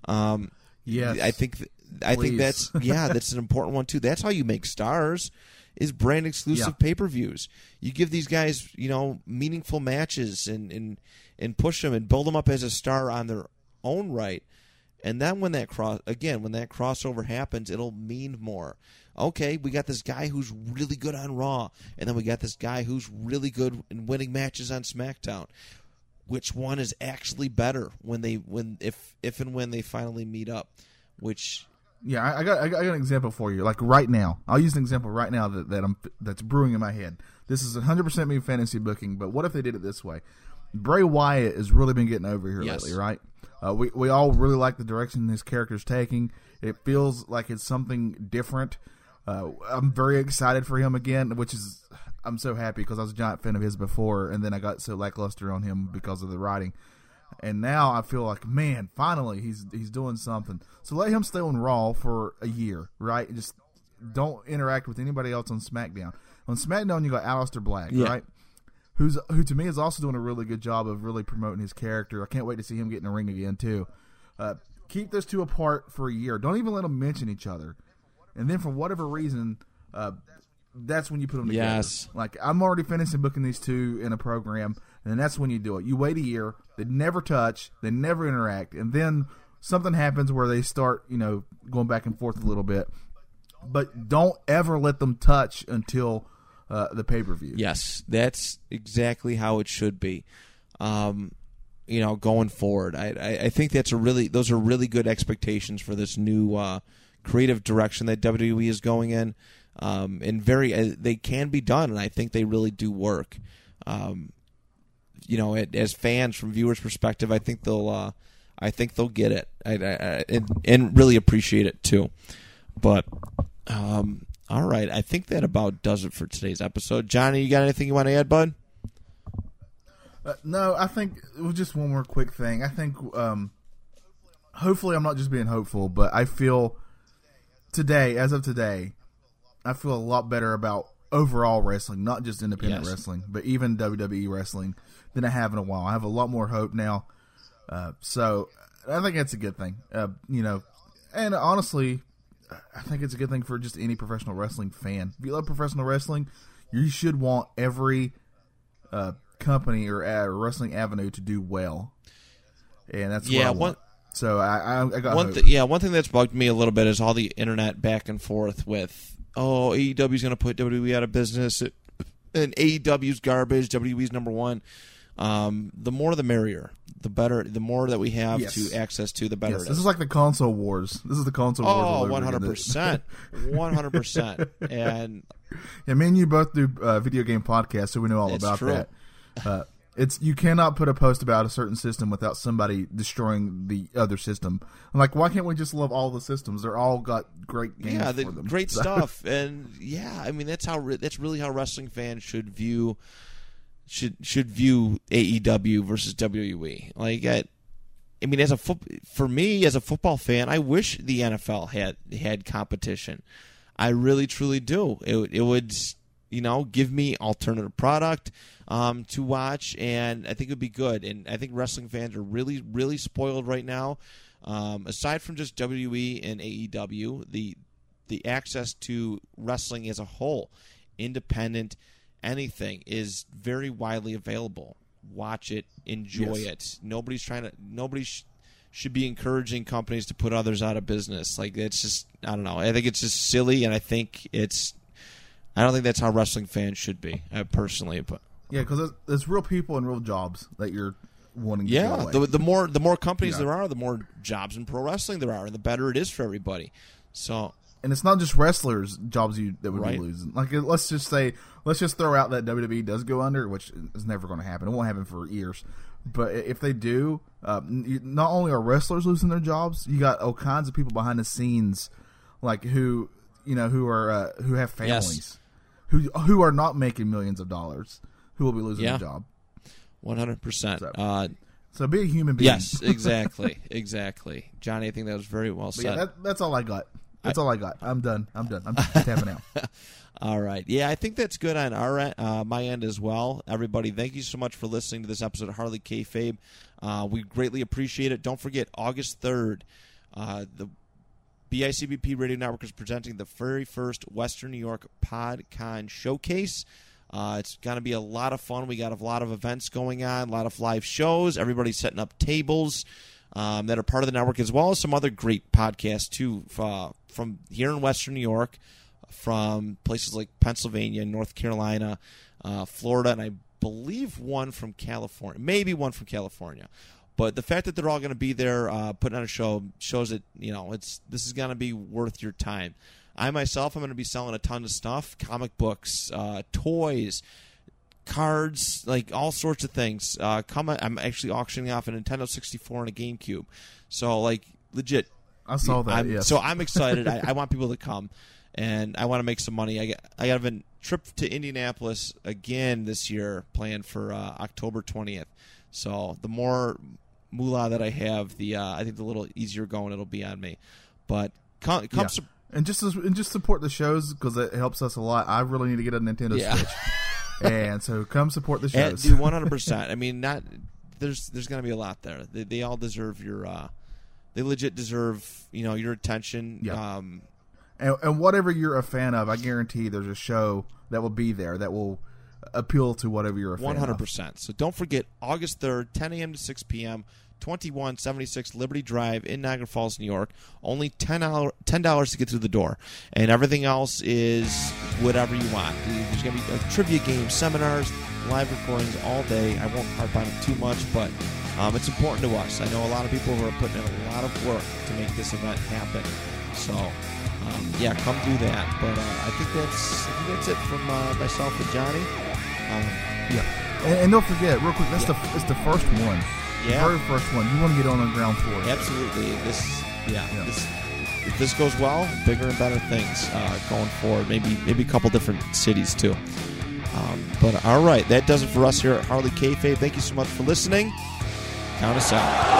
Um, Yes. I think th- I think that's yeah, that's an important one too. That's how you make stars is brand exclusive Yeah. pay per views. You give these guys you know meaningful matches and and and push them and build them up as a star on their own right. And then when that cross again, when that crossover happens, it'll mean more. Okay, we got this guy who's really good on Raw, and then we got this guy who's really good in winning matches on SmackDown. Which one is actually better when they when if if and when they finally meet up? Which Yeah, I, I got I got an example for you. Like right now, I'll use an example right now that, that I'm that's brewing in my head. This is 100 percent me fantasy booking, but what if they did it this way? Bray Wyatt has really been getting over here Yes. lately, right? Uh, we we all really like the direction his character's taking. It feels like it's something different. Uh, I'm very excited for him again, which is I'm so happy because I was a giant fan of his before, and then I got so lackluster on him because of the writing and now I feel like, man, finally he's he's doing something. So let him stay on Raw for a year, right? Just don't interact with anybody else on SmackDown. On SmackDown, you got Aleister Black, Yeah. right? Who's who to me is also doing a really good job of really promoting his character. I can't wait to see him get in the ring again too. Uh, keep those two apart for a year. Don't even let them mention each other. And then for whatever reason, uh, that's when you put them together. Yes. Like I'm already finishing booking these two in a program, and that's when you do it. You wait a year, they never touch, they never interact, and then something happens where they start, you know, going back and forth a little bit. but don't ever let them touch until uh, the pay per view. Yes, that's exactly how it should be. Um, you know, going forward, I, I, I think that's a really those are really good expectations for this new uh, creative direction that WWE is going in, um, and very uh, they can be done, and I think they really do work. Um, you know, it, as fans from viewers' perspective, I think they'll uh, I think they'll get it I, I, and, and really appreciate it too. But um, all right, I think that about does it for today's episode. Johnny, you got anything you want to add, bud? Uh, no, I think just one more quick thing. I think um, hopefully I'm not just being hopeful, but I feel today, as of today, I feel a lot better about overall wrestling, not just independent Yes. wrestling, but even WWE wrestling than I have in a while. I have a lot more hope now. Uh, so I think that's a good thing. Uh, you know, and honestly, I think it's a good thing for just any professional wrestling fan. If you love professional wrestling, you should want every uh, company or uh, wrestling avenue to do well. And that's Yeah, what I one-. So I, I, I got one th- yeah, one thing that's bugged me a little bit is all the internet back and forth with oh AEW's going to put WWE out of business and AEW's garbage, WWE's number one. Um, the more the merrier, the better. The more that we have Yes. to access to, the better. Yes, this is. like the console wars. This is the console wars. Oh, over hundred percent, one hundred percent, and <laughs> Yeah, me and you both do uh, video game podcasts, so we know all about true. that. Uh, it's you cannot put a post about a certain system without somebody destroying the other system. I'm like, why can't we just love all the systems? They're all got great games yeah, the, for them. great <laughs> So- stuff, and yeah, I mean that's how re- that's really how wrestling fans should view should should view AEW versus WWE. Like, I, I mean, as a foot, for me as a football fan, I wish the NFL had had competition. I really truly do. It it would you know give me alternative product um, to watch, and I think it would be good. And I think wrestling fans are really really spoiled right now. Um, aside from just WWE and AEW, the the access to wrestling as a whole, independent, anything is very widely available. Watch it, enjoy Yes. it. Nobody's trying to. Nobody sh- should be encouraging companies to put others out of business. Like it's just, I don't know. I think it's just silly, and I think it's. I don't think that's how wrestling fans should be, uh, personally. But Yeah, because there's, there's real people and real jobs that you're wanting. to yeah, the, the more the more companies Yeah. there are, the more jobs in pro wrestling there are, and the better it is for everybody. So and it's not just wrestlers jobs you that would Right. be losing. Like let's just say, let's just throw out that WWE does go under, which is never going to happen. It won't happen for years. But if they do, uh, not only are wrestlers losing their jobs, you got all kinds of people behind the scenes, like who you know who are uh, who have Yes. families, who who are not making millions of dollars, who will be losing Yeah. their job. one hundred percent. So- Uh, be a human being. Yes, <laughs> exactly, exactly. Johnny, I think that was very well But said. yeah, that, that's all I got. That's all I got. I'm done. I'm done. I'm <laughs> tapping out. All right, yeah, I think that's good on our uh, my end as well. Everybody, thank you so much for listening to this episode of Harley Kayfabe. Uh, we greatly appreciate it. Don't forget, August third, uh, the BICBP Radio Network is presenting the very first Western New York PodCon showcase. Uh, it's going to be a lot of fun. We got a lot of events going on, a lot of live shows. Everybody's setting up tables um, that are part of the network, as well as some other great podcasts too uh, from here in Western New York, from places like Pennsylvania, North Carolina, uh, Florida, and I believe one from California, maybe one from California. But the fact that they're all going to be there uh, putting on a show shows that you know it's this is going to be worth your time. I myself I'm going to be selling a ton of stuff: comic books, uh, toys, cards, like all sorts of things. Uh, come, I'm actually auctioning off a Nintendo 64 and a GameCube. So like legit, I saw that. I'm, yes. So I'm excited. I, I want people to come, <laughs> and I want to make some money. I got I have a trip to Indianapolis again this year planned for uh, October 20th. So the more moolah that I have, the uh, I think the little easier going it'll be on me. But come, come Yeah. sup- and just and just support the shows because it helps us a lot. I really need to get a Nintendo Yeah. Switch, <laughs> and so come support the and shows. do 100. <laughs> percent I mean, not there's there's gonna be a lot there. They, they all deserve your. Uh, they legit deserve you know your attention. Yeah. Um, and, and whatever you're a fan of, I guarantee there's a show that will be there that will appeal to whatever you're a fan 100%. So don't forget August third, ten a.m. to six p.m. 2176 Liberty Drive in Niagara Falls, New York. Only $10, $10 to get through the door. And everything else is whatever you want. There's going to be a trivia game, seminars, live recordings all day. I won't harp on it too much, but um, it's important to us. I know a lot of people who are putting in a lot of work to make this event happen. So, um, yeah, come do that. But uh, I think that's I think that's it from uh, myself and Johnny. Um, Yeah, and, and don't forget, real quick, that's the it's the first one, Yeah. the very first one. You want to get on the ground floor. Absolutely. This, yeah, Yeah. This, if this goes well, bigger and better things uh, going forward. Maybe maybe a couple different cities too. Um, but all right, that does it for us here at Harley Kayfabe. Thank you so much for listening. Count us out.